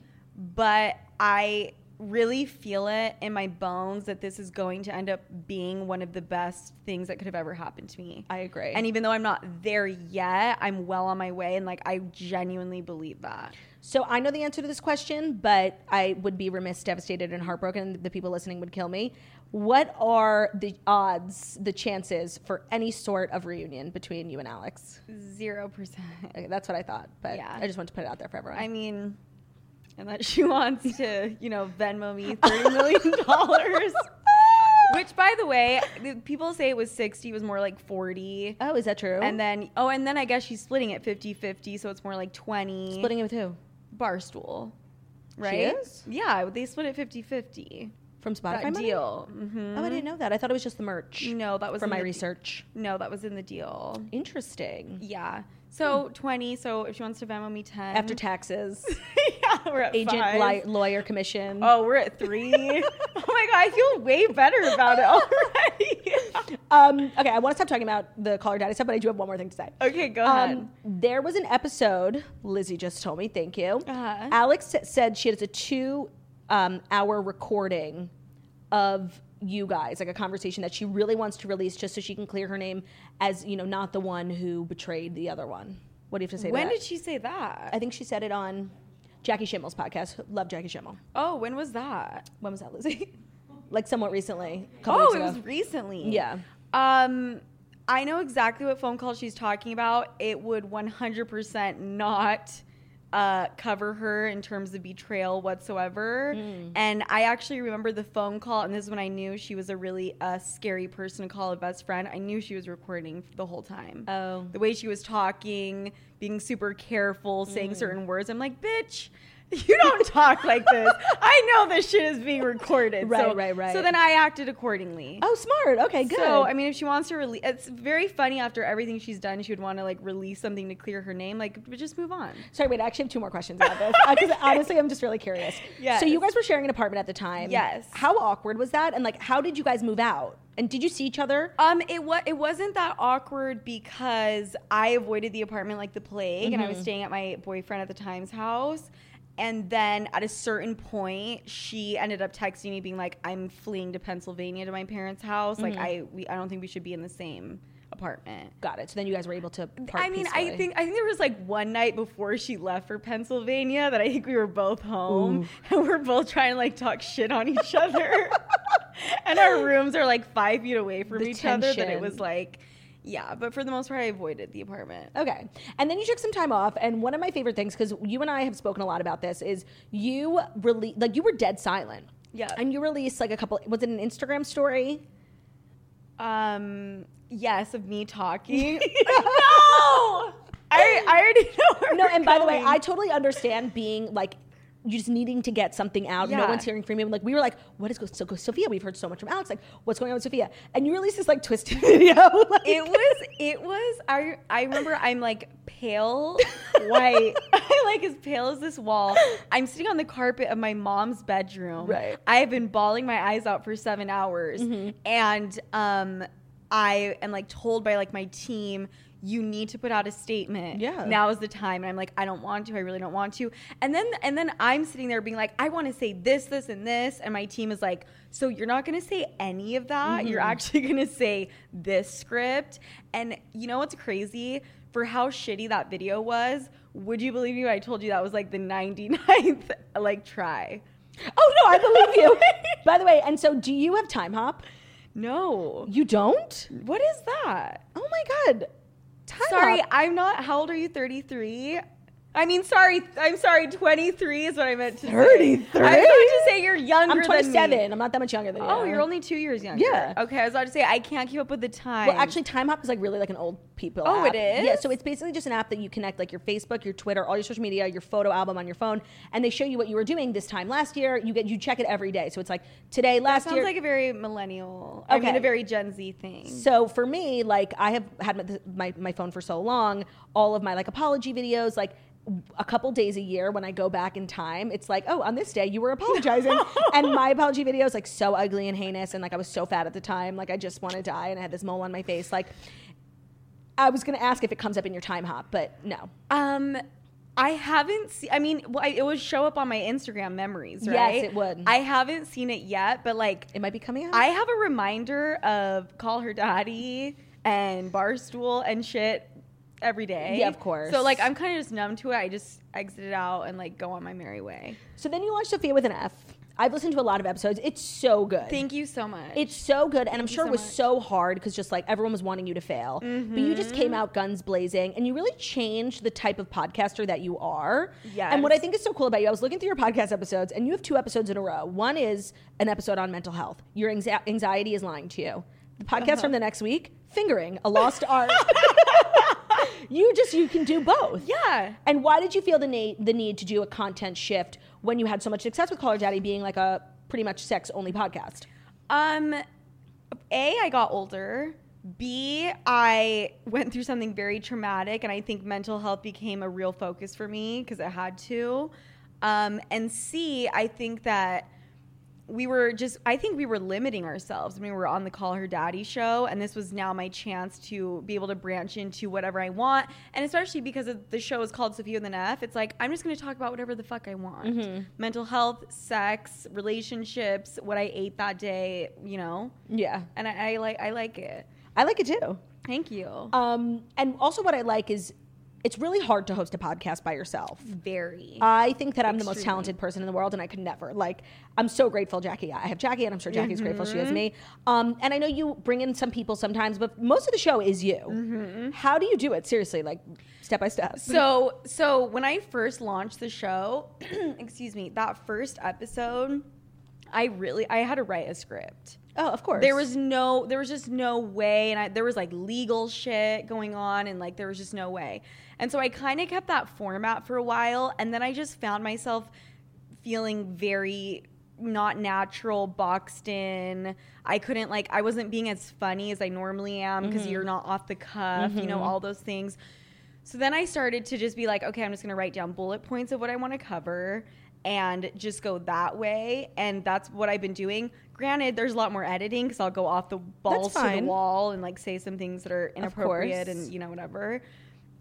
but I really feel it in my bones that this is going to end up being one of the best things that could have ever happened to me. I agree. And even though I'm not there yet, I'm well on my way, and like I genuinely believe that. So I know the answer to this question, but I would be remiss, devastated, and heartbroken. The people listening would kill me. What are the odds, the chances for any sort of reunion between you and Alex? Zero percent. Okay, that's what I thought, but Yeah. I just want to put it out there for everyone. I mean, unless she wants to, you know, Venmo me thirty million dollars. Which, by the way, people say it was sixty, it was more like forty. oh, is that true? And then, oh, and then I guess she's splitting it 50-50, so it's more like twenty. splitting it with who? Barstool, right? is? Yeah, they split it 50-50. From Spotify That money? deal. hmm Oh, I didn't know that. I thought it was just the merch. No, that was from my the research. No, that was in the deal. Interesting. Yeah. So twenty. So if she wants to Venmo me ten After taxes, yeah, we're at agent, five. li- lawyer commission. Oh, we're at three. oh my god, I feel way better about it already. Um, okay, I want to stop talking about the Call Her Daddy stuff, but I do have one more thing to say. okay, go ahead. Um, there was an episode, Lizzie just told me, thank you. Uh-huh. Alex said she has a two um, hour recording of you guys, like a conversation that she really wants to release just so she can clear her name as, you know, not the one who betrayed the other one. What do you have to say when to did she say that? I think she said it on Jackie Schimmel's podcast. Love Jackie Schimmel. oh, when was that? When was that, Lizzie? like somewhat recently. Oh, it ago. was recently. Yeah. Um, I know exactly what phone call she's talking about. It would 100% not uh, cover her in terms of betrayal whatsoever. Hmm. And I actually remember the phone call, and this is when I knew she was a really uh, scary person to call a best friend. I knew she was recording the whole time. Oh. The way she was talking, being super careful, saying certain words. I'm like, bitch. you don't talk like this. I know this shit is being recorded. Right, so, right, right. So then I acted accordingly. Oh, smart. Okay, good. So I mean, if she wants to release, it's very funny. After everything she's done, she would want to like release something to clear her name. Like, but just move on. Sorry, wait. I actually have two more questions about this because honestly, I'm just really curious. Yes. So you guys were sharing an apartment at the time. Yes. How awkward was that? And like, how did you guys move out? And did you see each other? Um, it was it wasn't that awkward because I avoided the apartment like the plague, and I Mm-hmm. was staying at my boyfriend at the time's house. And then at a certain point, she ended up texting me, being like, "I'm fleeing to Pennsylvania to my parents' house. Like, Mm-hmm. I we I don't think we should be in the same apartment." Got it. So then you guys were able to. I mean, I think I think there was like one night before she left for Pennsylvania that I think we were both home and we're both trying to like talk shit on each other, and our rooms are like five feet away from The each other. That it was like, yeah. But for the most part, I avoided the apartment. Okay. And then you took some time off. And one of my favorite things, because you and I have spoken a lot about this, is you really like you were dead silent. Yeah. And you released like a couple. Was it an Instagram story? Um, yes, of me talking. no, I I already know. No. And by the way. I totally understand being like. You just needing to get something out. No one's hearing from you. And like we were like, what is go- so go Sofia? We've heard so much from Alex. Like, what's going on with Sofia? And you released this like twisted video. like- it was it was I I remember I'm like pale white I like as pale as this wall I'm sitting on the carpet of my mom's bedroom Right. I have been bawling my eyes out for seven hours and um I am like told by like my team you need to put out a statement. Yeah. now is the time. And i'm like i don't want to. I really don't want to. And then and then i'm sitting there being like i want to say this this and this. And my team is like so you're not going to say any of that. You're mm-hmm. actually going to say this script. And you know what's crazy? For how shitty that video was would you believe me when i told you that was like the 99th like try? Oh no, I believe you. by the way, and so do you have Timehop? no. You don't? what is that? Oh my god. Time sorry hop. i'm not how old are you 33 I mean, sorry. I'm sorry. 23 is what I meant to say. 33? I was about to say you're younger I'm 27. I'm not that much younger than you. Oh, you're only two years younger. Yeah. Okay, I was about to say I can't keep up with the time. Well, actually, Timehop is like really like an old people. Oh, app. it is? Yeah, so it's basically just an app that you connect like your Facebook, your Twitter, all your social media, your photo album on your phone, and they show you what you were doing this time last year. You get you check it every day. So it's like today, that last sounds year. like a very millennial. I mean, Okay. a very Gen Z thing. so for me, like I have had my, my my phone for so long, all of my like apology videos, like a couple days a year when I go back in time, it's like, oh, on this day you were apologizing, and my apology video is like so ugly and heinous, and like I was so fat at the time, like I just want to die, and I had this mole on my face, like. I was gonna ask if it comes up in your Timehop, but no. Um, I haven't seen. I mean, well, I, it would show up on my Instagram memories, Yes, right? it would. I haven't seen it yet, but like, It might be coming out. I have a reminder of call her daddy and barstool and shit every day. Yeah, of course. So like, I'm kind of just numb to it. I just exit it out and like go on my merry way. so then you launched Sofia with an F. I've listened to a lot of episodes. It's so good. Thank you so much. It's so good, and I'm sure so it was much. Mm-hmm. so hard because just like everyone was wanting you to fail, but you just came out guns blazing, and you really changed the type of podcaster that you are. Yeah. And what I think is so cool about you, I was looking through your podcast episodes, and you have two episodes in a row. One is an episode on mental health. Your anxiety is lying to you. The podcast Uh-huh. from the next week, fingering a lost art. you just you can do both. yeah. And why did you feel the need the need to do a content shift when you had so much success with Call Her Daddy being like a pretty much sex only podcast? Um, A, I got older. B, I went through something very traumatic, and I think mental health became a real focus for me because it had to. Um, and C, I think that we were just, I think we were limiting ourselves. I mean, we were on the Call Her Daddy show, and this was now my chance to be able to branch into whatever I want. And especially because of the show is called Sofia with an F, it's like, I'm just going to talk about whatever the fuck I want mental health, sex, relationships, what I ate that day, you know? Yeah. and I, I like I like it. I like it too. Thank you. Um, and also, what I like is it's really hard to host a podcast by yourself. Very. I think that I'm the most talented person in the world, and I could never. Like, I'm so grateful, Jackie. I have Jackie, and I'm sure Jackie's grateful she has Mm-hmm. me. Um, and I know you bring in some people sometimes, but most of the show is you. Mm-hmm. How do you do it? Seriously, like step by step. so so when I first launched the show, excuse me, that first episode, I really I had to write a script. Oh, of course. There was no, there was just no way, and I, there was like legal shit going on, and like there was just no way. And so I kind of kept that format for a while, and then I just found myself feeling very not natural, boxed in. I couldn't like, I wasn't being as funny as I normally am because you're not off the cuff, you know, all those things. So then I started to just be like, okay, I'm just gonna write down bullet points of what I want to cover and just go that way. And that's what I've been doing. Granted, there's a lot more editing because I'll go off the balls to the wall and like say some things that are inappropriate and you know whatever.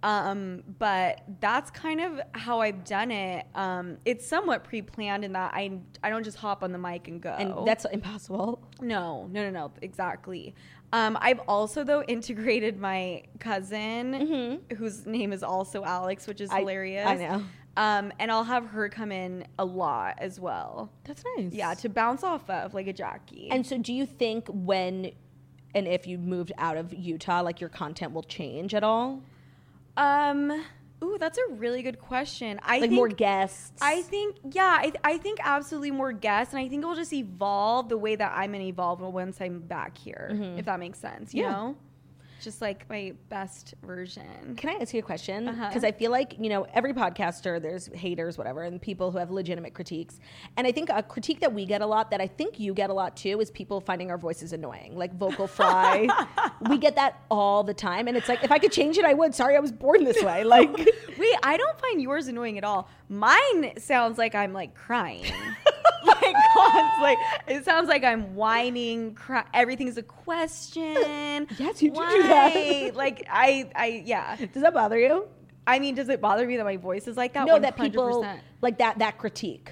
Um, but that's kind of how I've done it. Um, it's somewhat pre-planned in that I I don't just hop on the mic and go. and that's impossible. No, no, no, no, exactly. Um, I've also though integrated my cousin, whose name is also Alex, which is Mm-hmm. I- hilarious. I know. Um, and I'll have her come in a lot as well. That's nice. Yeah, to bounce off of like a Jackie. And so, do you think when and if you moved out of Utah, like your content will change at all? Um, ooh, that's a really good question. I Like think more guests? I think, yeah, I, I think absolutely more guests, and I think it'll just evolve the way that I'm gonna evolve once I'm back here, if that makes sense. You Mm-hmm. Yeah. know, just like my best version. Can I ask you a question? Uh-huh. Because I feel like, you know, every podcaster, there's haters, whatever, and people who have legitimate critiques. And I think a critique that we get a lot, that I think you get a lot too, is people finding our voices annoying, like vocal fry. we get that all the time. And it's like, if I could change it, I would. Sorry, I was born this way. Like, Wait, I don't find yours annoying at all. Mine sounds like I'm like crying. like, like it sounds like I'm whining. Cry- everything's a question. Yes, you do do that. Like I, I, yeah. does that bother you? I mean, does it bother me that my voice is like that? No, that people 100%. like that, that critique.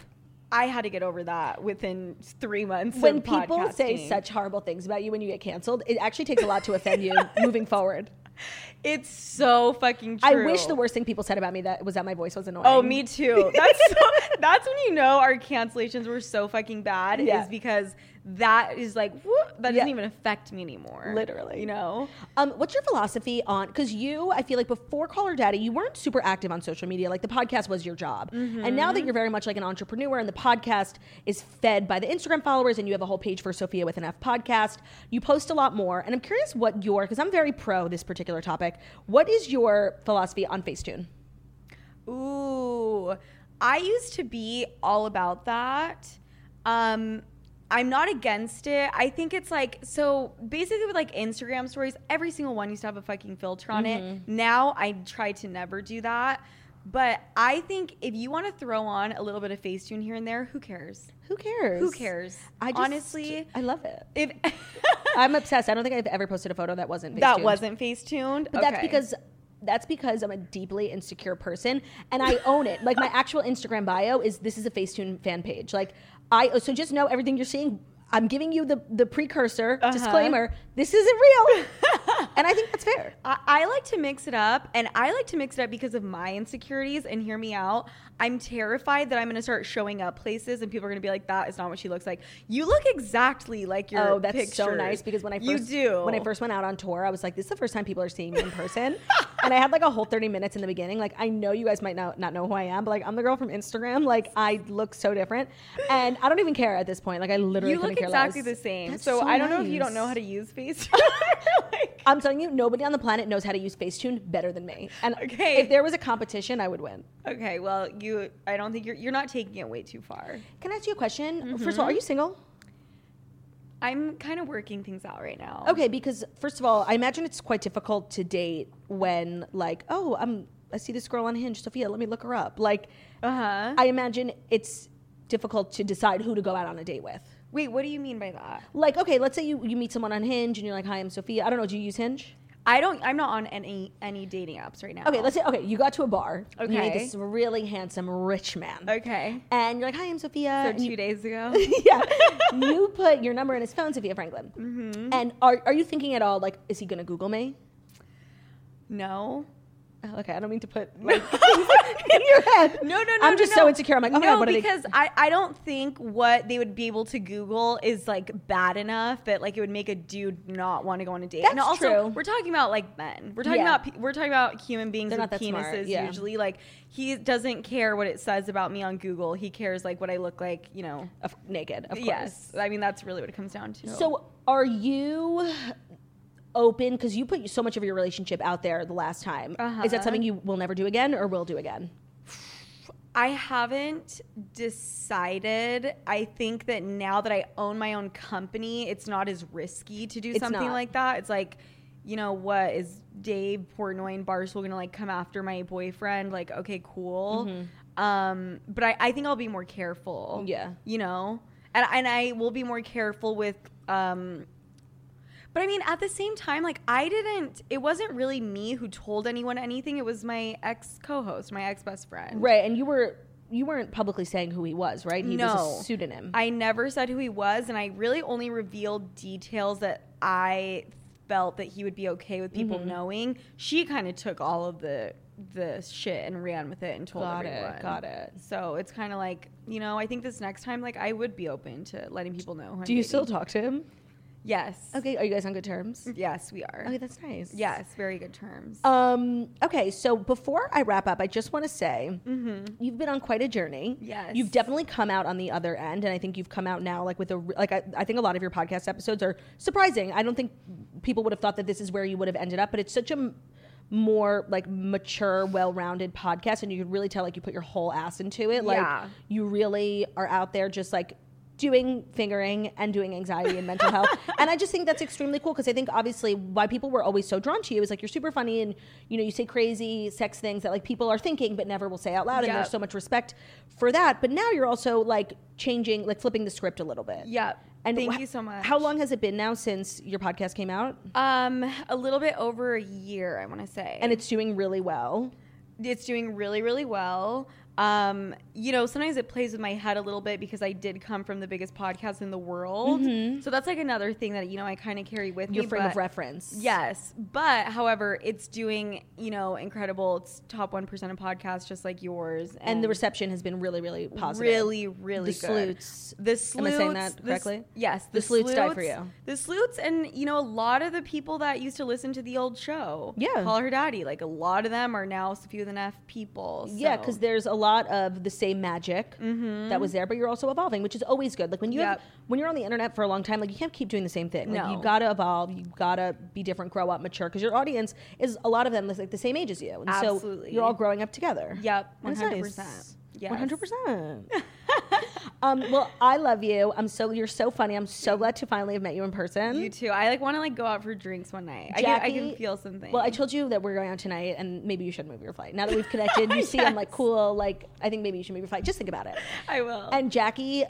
I had to get over that within three months. When people say such horrible things about you when you get canceled, it actually takes a lot to offend you moving forward. it's so fucking true. I wish the worst thing people said about me that was that my voice was annoying. Oh, me too. That's so, that's when you know our cancellations were so fucking bad. Yeah. Is because that is like whoop, that doesn't even affect me anymore. Literally. you know. Um, what's your philosophy on? Because you, I feel like before Call Her Daddy, you weren't super active on social media. Like the podcast was your job, and now that you're very much like an entrepreneur, and the podcast is fed by the Instagram followers, and you have a whole page for Sofia with an F podcast, you post a lot more. And I'm curious what your, because I'm very pro this particular topic. What is your philosophy on Facetune? Ooh, I used to be all about that. Um, I'm not against it. I think it's like so basically with like Instagram stories, every single one used to have a fucking filter on it. Mm-hmm. Now I try to never do that. But I think if you want to throw on a little bit of Facetune here and there, who cares? Who cares? Who cares? I just, honestly, I love it. if I'm obsessed. I don't think I've ever posted a photo that wasn't that wasn't Facetuned, But that's because that's because I'm a deeply insecure person and I own it. Like my actual Instagram bio is this is a Facetune fan page. Like I so just know everything you're seeing. I'm giving you the the precursor Uh-huh. disclaimer. This isn't real, and I think that's fair. I, I like to mix it up, and I like to mix it up because of my insecurities. And hear me out. I'm terrified that I'm going to start showing up places, and people are going to be like, "That is not what she looks like." You look exactly like your Oh, that's so nice because when I you first do when I first went out on tour, I was like, this is the first time people are seeing me in person, and I had like a whole 30 minutes in the beginning. Like I know you guys might not not know who I am, but like I'm the girl from Instagram. Like I look so different, and I don't even care at this point. Like I literally you look care exactly less. the same. That's So, I don't know if you don't know how to use Facetune. like, I'm telling you, nobody on the planet knows how to use Facetune better than me. And Okay. if there was a competition, I would win. okay, well, you. I don't think you're. You're not taking it way too far. Can I ask you a question? Mm-hmm. First of all, are you single? I'm kind of working things out right now. Okay, because first of all, I imagine it's quite difficult to date when like, oh, I'm I see this girl on Hinge, Sofia, let me look her up. Like Uh huh. I imagine it's difficult to decide who to go out on a date with. Wait, what do you mean by that? Like, okay, let's say you, you meet someone on Hinge and you're like, hi, I'm Sofia. I don't know, do you use Hinge? I don't. I'm not on any any dating apps right now. Okay, let's say, okay, you got to a bar. and You meet Okay. this really handsome, rich man. Okay. And you're like, hi, I'm Sofia. So and two you- days ago. yeah. You put your number in his phone, Sofia Franklyn. Mm-hmm. And are, are you thinking at all, like, is he going to Google me? No. Oh, okay, I don't mean to put my in your head. No, no, no. I'm just no. so insecure. I'm like, oh no, god, what are they? because I, I don't think what they would be able to Google is like bad enough that like it would make a dude not want to go on a date. and That's also, true. we're talking about like men. We're talking Yeah. about we're talking about human beings They're with not that smart, penises. yeah. Usually, like he doesn't care what it says about me on Google. He cares like what I look like. You know. Of, naked, of course. Yes, I mean that's really what it comes down to. So, are you open because you put so much of your relationship out there the last time? Is Uh-huh. that something you will never do again or will do again? I haven't decided. I think that now that I own my own company, it's not as risky to do It's something not. like that. It's like, you know, what is Dave Portnoy and Barstool gonna like come after my boyfriend? Like, okay, cool. Um, but I, I think I'll be more careful. Mm-hmm. Yeah. You know? And and I will be more careful with um but I mean, at the same time, like I didn't. It wasn't really me who told anyone anything. It was my ex co-host, my ex best friend. Right, and you were you weren't publicly saying who he was, right? He no was a pseudonym. I never said who he was, and I really only revealed details that I felt that he would be okay with people Mm-hmm. knowing. She kind of took all of the the shit and ran with it and told Got it, everyone. got it. So it's kind of like you know, I think this next time, like I would be open to letting people know. do you still talk to him? Yes. Okay, are you guys on good terms? Yes, we are. Okay, that's nice. Yes, very good terms. Um, okay, so before I wrap up, I just want to say you've been on quite a journey. Mm-hmm. Yes. You've definitely come out on the other end, and I think you've come out now like with a like I, I think a lot of your podcast episodes are surprising. I don't think people would have thought that this is where you would have ended up, but it's such a more like mature, well-rounded podcast, and you could really tell like you put your whole ass into it. Like Yeah. you really are out there just like doing fingering and doing anxiety and mental health and i just think that's extremely cool because i think obviously why people were always so drawn to you is like you're super funny and you know you say crazy sex things that like people are thinking but never will say out loud and Yep. there's so much respect for that but now you're also like changing like flipping the script a little bit Yeah. and Thank wh- you so much. how long has it been now since your podcast came out Um, a little bit over a year, I want to say. and it's doing really well it's doing really really well um you know sometimes it plays with my head a little bit because i did come from the biggest podcast in the world. So that's like another thing that you know i kind of carry with your me frame of reference. Yes. But however it's doing you know incredible. It's top 1% of podcasts just like yours. And the reception has been really really positive. Really really the good. sleuths the Am I saying that the correctly? yes The sleuths die for you. the sleuths and you know a lot of the people that used to listen to the old show. Yeah. call her daddy like a lot of them are now sofia with an f people Yeah, because there's a lot of the same magic that was there, but you're also evolving, which is always good. Like when you have, Yep. when you're on the internet for a long time, like you can't keep doing the same thing. Like No. you gotta evolve, you gotta be different, grow up, mature, because your audience is a lot of them is like the same age as you, and so you're all growing up together. Yep, 100%. nice. Yes. 100%. um, well, I love you. I'm so you're so funny. I'm so glad to finally have met you in person. You too. I like want to like go out for drinks one night. I can, I can feel something. Well, I told you that we're going out tonight, and maybe you should move your flight. Now that we've connected, you see I'm like cool. Like I think maybe you should move your flight. Just think about it. I will. And Jackie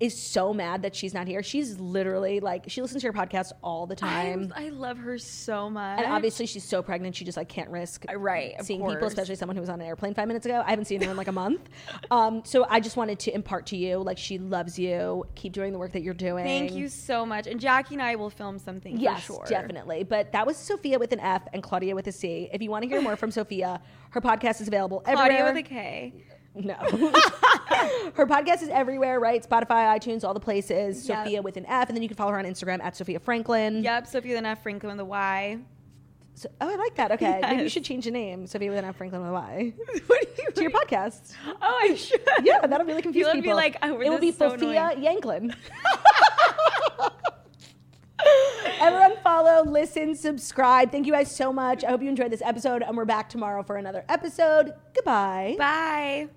is so mad that she's not here. She's literally like she listens to your podcast all the time. I, I love her so much. and obviously she's so pregnant, she just like can't risk Uh, right, seeing people, especially someone who was on an airplane five minutes ago. I haven't seen her in like a month. Um, so I just wanted to impart to you, like she loves you. Keep doing the work that you're doing. Thank you so much. And Jackie and I will film something Yes, for sure. definitely. But that was Sofia with an F and Claudia with a C. If you want to hear more from Sofia, her podcast is available everywhere. Claudia with a K. No. her podcast is everywhere, right? Spotify, iTunes, all the places. Yep. Sofia with an F. And then you can follow her on Instagram at Sofia Franklyn. Yep, Sofia the F Franklyn with a Y. So, oh, I like that. Okay. Maybe you should change the name. Sofia with an F Franklyn with a Y. what do you to your podcast. Oh, I should. Yeah, that'll really confuse People be like, oh, it will be so Sofia Yanklyn. Everyone follow, listen, subscribe. Thank you guys so much. I hope you enjoyed this episode, and we're back tomorrow for another episode. Goodbye. Bye.